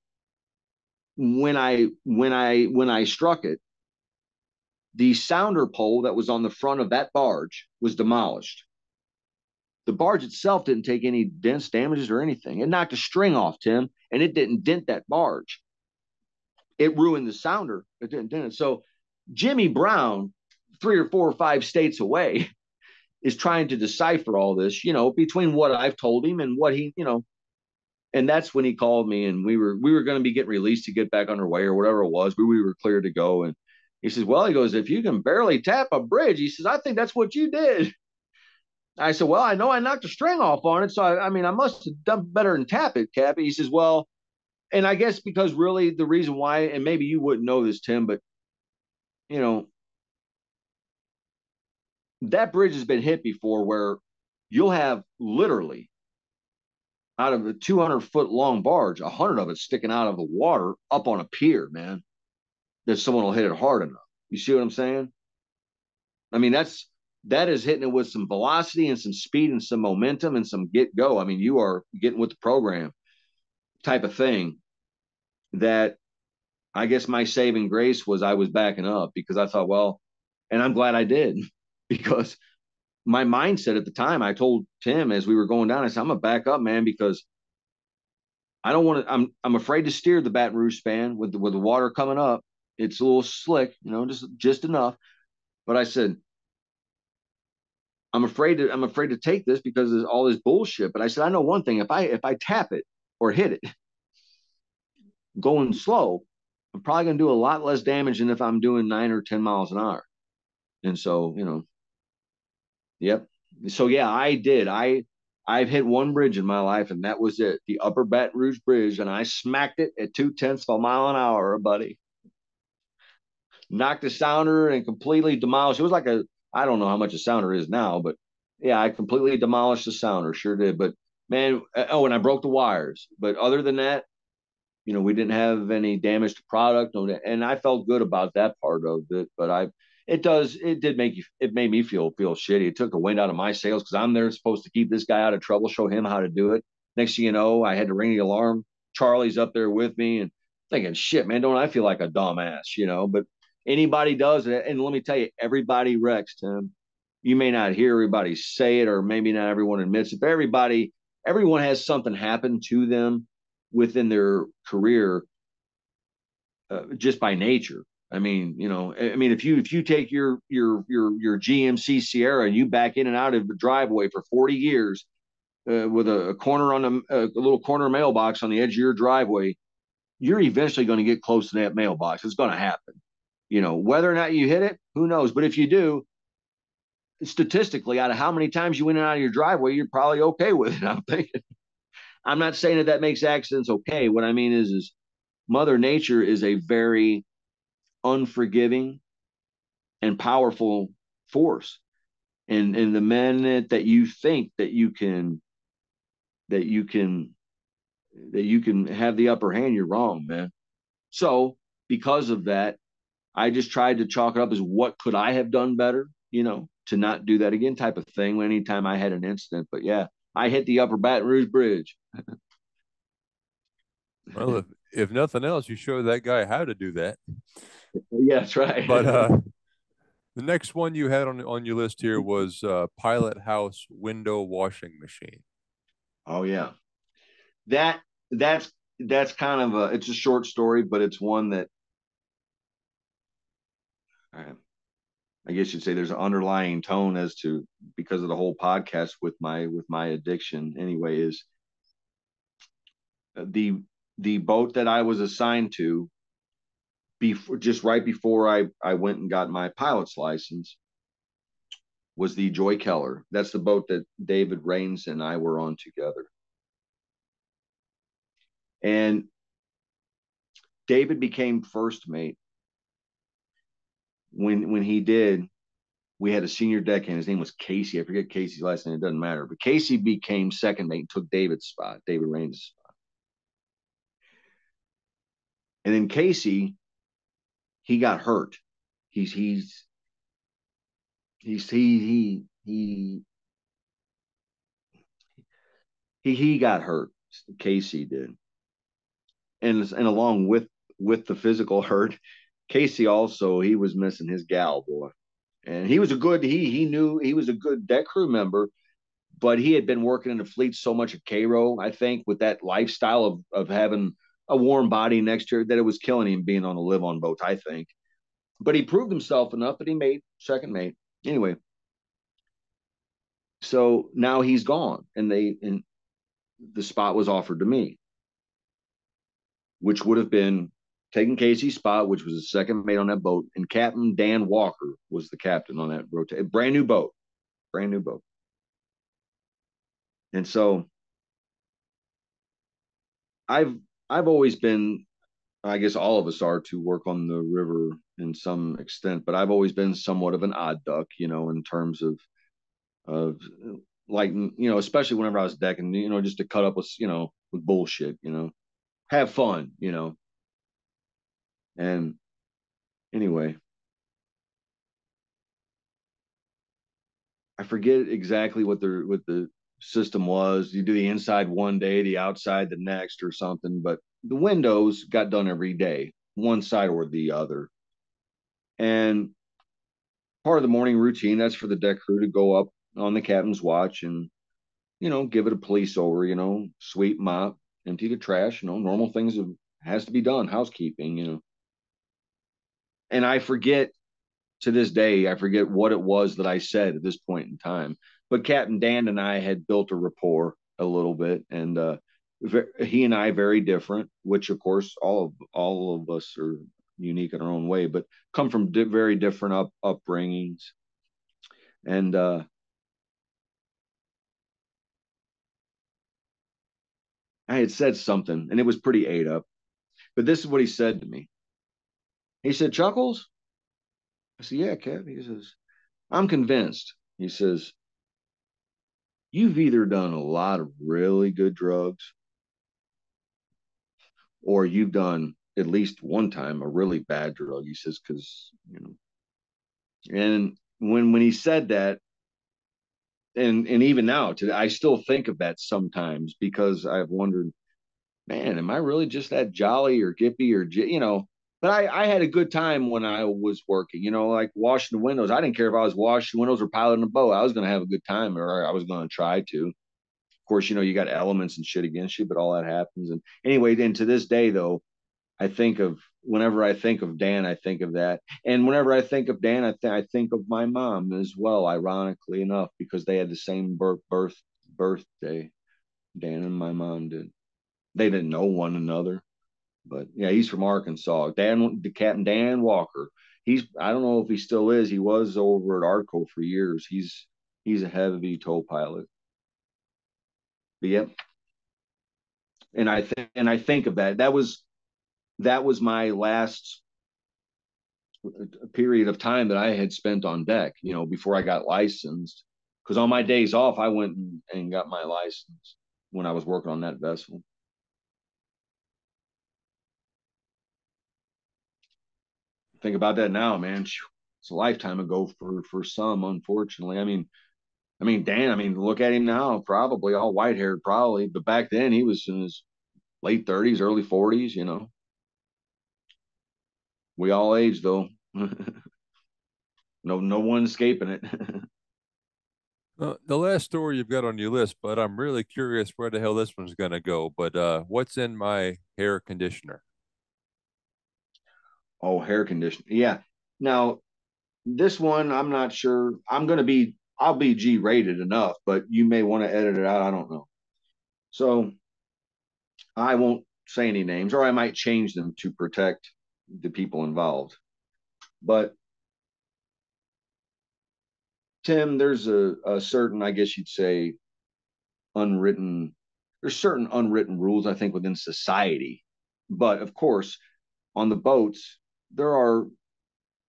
when I when I when I struck it, the sounder pole that was on the front of that barge was demolished. The barge itself didn't take any dense damages or anything. It knocked a string off, Tim, and it didn't dent that barge. It ruined the sounder. It didn't dent it. So Jimmy Brown three or four or five states away is trying to decipher all this, you know, between what I've told him and what he, you know, and that's when he called me and we were we were going to be getting released to get back underway or whatever it was. We, we were clear to go. And he says, Well, he goes, if you can barely tap a bridge, he says, I think that's what you did. I said, Well, I know I knocked a string off on it. So I, I mean, I must have done better than tap it, Cappy. He says, Well, and I guess because really the reason why, and maybe you wouldn't know this, Tim, but you know, that bridge has been hit before where you'll have literally out of the 200 foot long barge, 100 of it sticking out of the water up on a pier, man, that someone will hit it hard enough. You see what I'm saying? I mean, that's that is hitting it with some velocity and some speed and some momentum and some get go. I mean, you are getting with the program type of thing that I guess my saving grace was I was backing up because I thought, well, and I'm glad I did [LAUGHS] [LAUGHS] because my mindset at the time, I told Tim as we were going down, I said, I'm gonna back up, man, because I don't want to. I'm I'm afraid to steer the Baton Rouge span with the, with the water coming up. It's a little slick, you know, just just enough. But I said, I'm afraid to I'm afraid to take this because there's all this bullshit. But I said, I know one thing: if I if I tap it or hit it [LAUGHS] going slow, I'm probably gonna do a lot less damage than if I'm doing nine or ten miles an hour. And so, you know, Yep. So yeah, I did. I I've hit one bridge in my life, and that was it, the Upper Baton Rouge Bridge, and I smacked it at two tenths of a mile an hour, buddy. Knocked the sounder and completely demolished. It was like a I don't know how much a sounder is now, but yeah, I completely demolished the sounder. Sure did. But man, uh, oh, and I broke the wires. But other than that, you know, we didn't have any damage to product, and I felt good about that part of it. But I it does it did make you it made me feel feel shitty. It took the wind out of my sails because I'm there supposed to keep this guy out of trouble, show him how to do it. Next thing you know, I had to ring the alarm. Charlie's up there with me and thinking, shit, man, don't I feel like a dumbass, you know? But anybody does it, and let me tell you, everybody wrecks, Tim. You may not hear everybody say it, or maybe not everyone admits it, but everybody, everyone has something happen to them within their career uh, just by nature. I mean, you know, I mean, if you if you take your your your your GMC Sierra and you back in and out of the driveway for 40 years uh, with a, a, corner on a little corner mailbox on the edge of your driveway, you're eventually going to get close to that mailbox. It's going to happen. You know, whether or not you hit it, who knows? But if you do, statistically, out of how many times you went in and out of your driveway, you're probably okay with it. [LAUGHS] I'm thinking. I'm not saying that that makes accidents okay. What I mean is, is Mother Nature is a very unforgiving, and powerful force. and and the minute that you think that you can that you can that you can have the upper hand you're wrong man. So because of that i just tried to chalk it up as what could i have done better you know to not do that again type of thing anytime i had an incident. But yeah i hit the upper baton rouge bridge. Well if, if nothing else you show that guy how to do that [LAUGHS] yeah that's right but uh [LAUGHS] the next one you had on on your list here was uh, Pilot House window washing machine. Oh yeah, that that's that's kind of a it's a short story, but it's one that I guess you'd say there's an underlying tone as to because of the whole podcast with my with my addiction. Anyway, is the the boat that I was assigned to before just right before I, I went and got my pilot's license was the Joy Keller. That's the boat that David Rains and I were on together. And David became first mate. When when he did, we had a senior deckhand. His name was Casey. I forget Casey's last name. It doesn't matter. But Casey became second mate and took David's spot, David Rains' spot. And then Casey he got hurt. He's he's he's he he he he he got hurt. Casey did, and and along with with the physical [LAUGHS] hurt, Casey also he was missing his gal boy, and he was a good he he knew he was a good deck crew member, but he had been working in the fleet so much at Cairo, I think, with that lifestyle of of having a warm body next year that it was killing him being on a live on boat, I think. But he proved himself enough that he made second mate. Anyway, so now he's gone, and they and the spot was offered to me, which would have been taking Casey's spot, which was the second mate on that boat, and Captain Dan Walker was the captain on that rotation. Brand new boat, brand new boat. And so I've I've always been, I guess all of us are to work on the river in some extent, but I've always been somewhat of an odd duck, you know, in terms of, of like, you know, especially whenever I was decking, you know, just to cut up with, you know, with bullshit, you know, have fun, you know. And anyway, I forget exactly what the what the system was. You do the inside one day, the outside the next, or something. But the windows got done every day, one side or the other. And part of the morning routine, that's for the deck crew to go up on the captain's watch and, you know, give it a police over, you know, sweep, mop, empty the trash, you know, normal things have, has to be done, housekeeping, you know. And I forget to this day, I forget what it was that I said at this point in time but Captain Dan and I had built a rapport a little bit, and uh, he and I very different. Which, of course, all of all of us are unique in our own way, but come from di- very different up upbringings, and uh, I had said something, and it was pretty ate up. But this is what he said to me. He said, "Chuckles." I said, "Yeah, Kev." He says, "I'm convinced." He says, you've either done a lot of really good drugs or you've done at least one time a really bad drug. He says, because, you know, and when when he said that, and and even now today, I still think of that sometimes because I've wondered, man, am I really just that jolly or gippy or you know? But I, I had a good time when I was working, you know, like washing the windows. I didn't care if I was washing windows or piloting a boat. I was going to have a good time or I was going to try to. Of course, you know, you got elements and shit against you, but all that happens. And anyway, then to this day, though, I think of whenever I think of Dan, I think of that. And whenever I think of Dan, I, th- I think of my mom as well, ironically enough, because they had the same birth, birth birthday. Dan and my mom did. They didn't know one another. But yeah, he's from Arkansas. Dan, the Captain Dan Walker. He's I don't know if he still is. He was over at ARTCO for years. He's he's a heavy tow pilot. But yep. And I think and I think of that. That was that was my last period of time that I had spent on deck, you know, before I got licensed. Because on my days off, I went and got my license when I was working on that vessel. Think about that now, man. It's a lifetime ago for for some, unfortunately. I mean, I mean, Dan. I mean, look at him now. Probably all white haired, probably. But back then, he was in his late thirties, early forties. You know, we all age though. [LAUGHS] no, no one escaping it. [LAUGHS] uh, the last story you've got on your list, but I'm really curious where the hell this one's going to go. But uh, what's in my hair conditioner? Oh, hair conditioner. Yeah. Now, this one, I'm not sure. I'm going to be, I'll be G rated enough, but you may want to edit it out. I don't know. So I won't say any names, or I might change them to protect the people involved. But Tim, there's a, a certain, I guess you'd say, unwritten, there's certain unwritten rules, I think, within society. But of course, on the boats, there are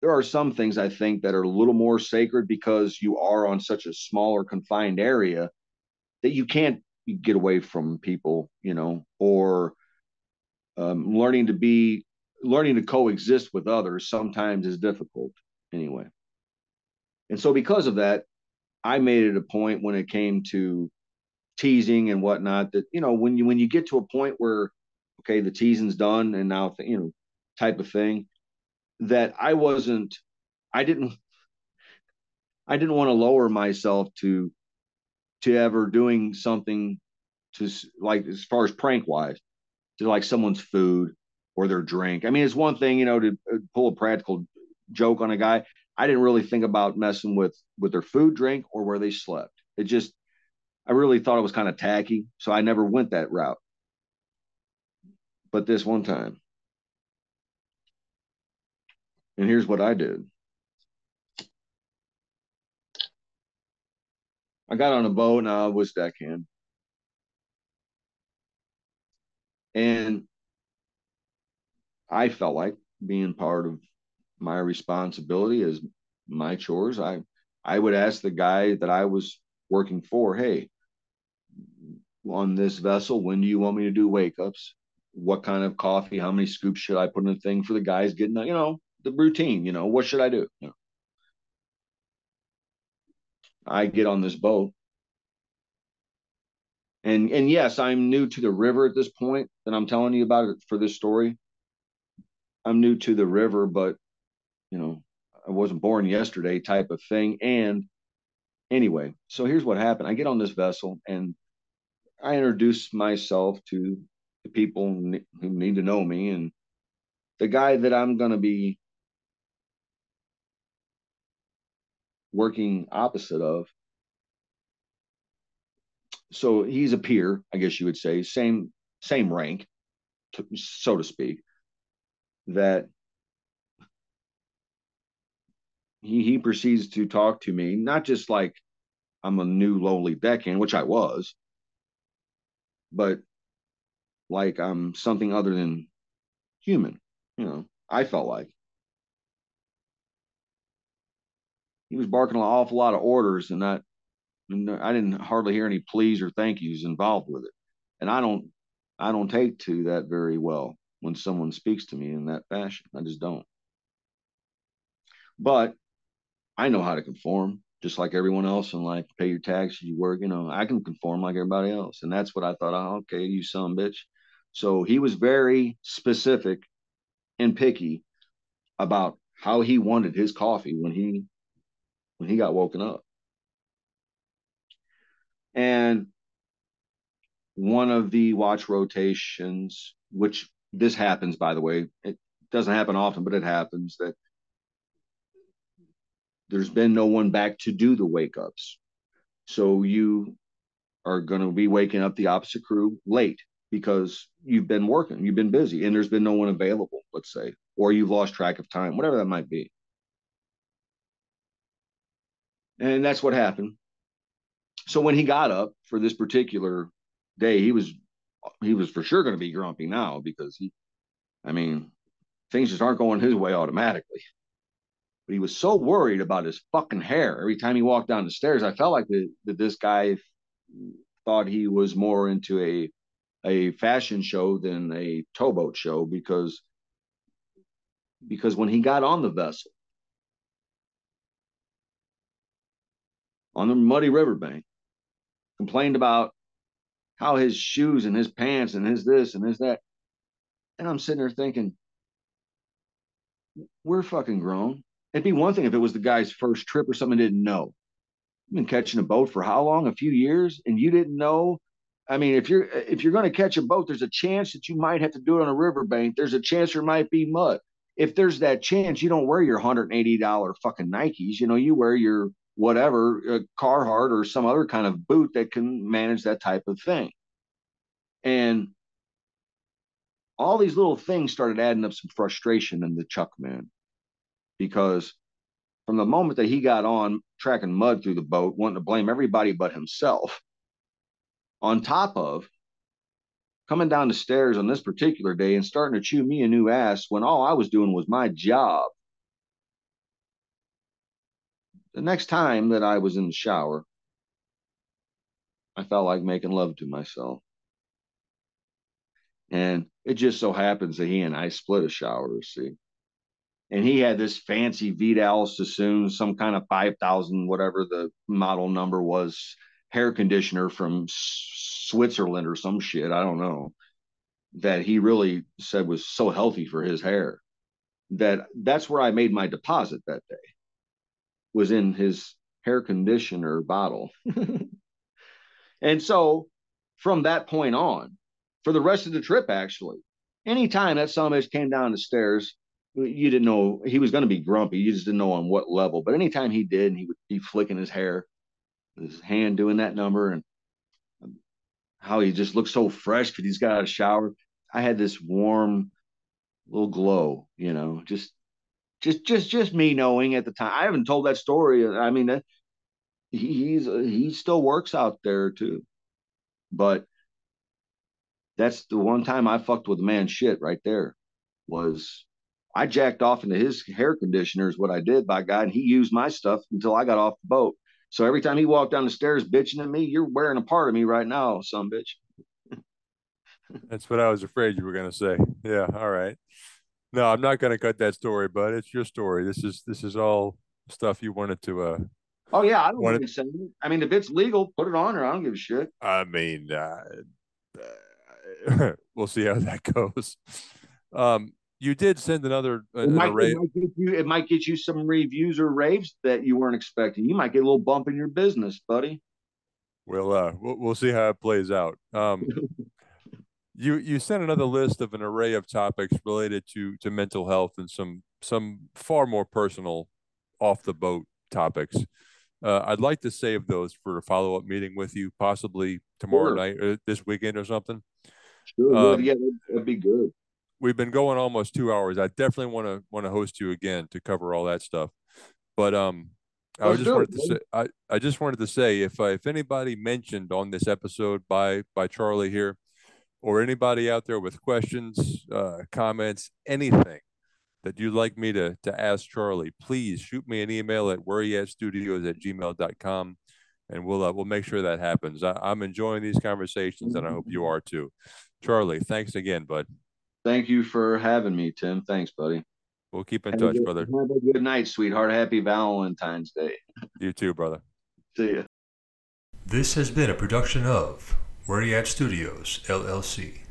there are some things I think that are a little more sacred because you are on such a smaller confined area that you can't get away from people, you know, or um, learning to be learning to coexist with others sometimes is difficult anyway. And so because of that, I made it a point when it came to teasing and whatnot that you know when you when you get to a point where okay the teasing's done and now you know type of thing that I wasn't I didn't I didn't want to lower myself to to ever doing something to like as far as prank wise to like someone's food or their drink. I mean, it's one thing, you know, to uh, pull a practical joke on a guy. I didn't really think about messing with with their food, drink, or where they slept. It just, I really thought it was kind of tacky, so I never went that route. But this one time, and here's what I did. I got on a boat and I was deckhand. And I felt like being part of my responsibility as my chores. I I would ask the guy that I was working for, hey, on this vessel, when do you want me to do wake ups? What kind of coffee? How many scoops should I put in the thing for the guys getting, you know, the routine, you know, what should I do? You know. I get on this boat. And and yes, I'm new to the river at this point that I'm telling you about it for this story. I'm new to the river, but you know, I wasn't born yesterday type of thing. And anyway, so here's what happened. I get on this vessel and I introduce myself to the people who need to know me. And the guy that I'm going to be working opposite of. So he's a peer, I guess you would say, same same rank, so to speak that he he proceeds to talk to me, not just like I'm a new lowly deckhand, which I was, but like I'm something other than human. You know, I felt like he was barking an awful lot of orders, and and I didn't hardly hear any please or thank yous involved with it. And I don't I don't take to that very well when someone speaks to me in that fashion. I just don't. But I know how to conform, just like everyone else in life. Pay your taxes, you work, you know, I can conform like everybody else. And that's what I thought, oh, okay, you son bitch. So he was very specific and picky about how he wanted his coffee when he when he got woken up. And one of the watch rotations, which this happens, by the way. It doesn't happen often, but it happens that there's been no one back to do the wake ups. So you are going to be waking up the opposite crew late because you've been working, you've been busy, and there's been no one available, let's say, or you've lost track of time, whatever that might be. And that's what happened. So when he got up for this particular day, he was he was for sure going to be grumpy now because he, I mean, things just aren't going his way automatically. but he was so worried about his fucking hair every time he walked down the stairs. I felt like that, this guy thought he was more into a a fashion show than a towboat show because because when he got on the vessel on the muddy riverbank, complained about how his shoes and his pants and his this and his that. And I'm sitting there thinking, we're fucking grown. It'd be one thing if it was the guy's first trip or something didn't know. You've been catching a boat for how long? A few years, and you didn't know. I mean, if you're if you're going to catch a boat, there's a chance that you might have to do it on a riverbank. There's a chance there might be mud. If there's that chance, you don't wear your hundred and eighty dollar fucking Nikes. You know, you wear your whatever uh, Carhartt or some other kind of boot that can manage that type of thing. And all these little things started adding up some frustration in the Chuck man because from the moment that he got on tracking mud through the boat, wanting to blame everybody but himself, on top of coming down the stairs on this particular day and starting to chew me a new ass when all I was doing was my job. The next time that I was in the shower, I felt like making love to myself. And it just so happens that he and I split a shower, see. And he had this fancy Vidal Sassoon, some kind of 5,000, whatever the model number was, hair conditioner from Switzerland or some shit. I don't know. That he really said was so healthy for his hair that that's where I made my deposit that day was in his hair conditioner bottle. [LAUGHS] and so from that point on, for the rest of the trip, actually. Anytime that some bitch came down the stairs, you didn't know he was going to be grumpy. You just didn't know on what level. But anytime he did, and he would be flicking his hair, his hand doing that number, and how he just looked so fresh because he's got a shower. I had this warm little glow, you know, just, just, just, just me knowing at the time. I haven't told that story. I mean, he's he still works out there too, but that's the one time I fucked with a man's shit right there. Was I jacked off into his hair conditioner is what I did by God, and he used my stuff until I got off the boat. So every time he walked down the stairs bitching at me, you're wearing a part of me right now, some bitch. That's what I was afraid you were gonna say. Yeah, all right. No, I'm not gonna cut that story, but it's your story. This is this is all stuff you wanted to uh Oh yeah, I don't wanted... I mean, if it's legal, put it on, or I don't give a shit. I mean, uh, [LAUGHS] we'll see how that goes. Um, you did send another it might. It might, you, it might, get you, some reviews or raves that you weren't expecting. You might get a little bump in your business, buddy. We'll uh, we'll, we'll see how it plays out. Um, [LAUGHS] you you sent another list of an array of topics related to to mental health and some some far more personal off the boat topics. Uh, I'd like to save those for a follow up meeting with you, possibly tomorrow sure. night, or this weekend, or something. Sure, um, yeah, that'd be good. We've been going almost two hours. I definitely want to want to host you again to cover all that stuff. But um, I just wanted to say, I, I just wanted to say if uh, if anybody mentioned on this episode by by Charlie here, or anybody out there with questions, uh, comments, anything, that you'd like me to to ask Charlie, please shoot me an email at studios at gmail.com and we'll uh, we'll make sure that happens. I, am enjoying these conversations and I hope you are too. Charlie, thanks again, bud. Thank you for having me, Tim. Thanks, buddy. We'll keep in have touch, good, brother. Have a good night, sweetheart. Happy Valentine's Day. You too, brother. See ya. This has been a production of Where Yat Studios, LLC.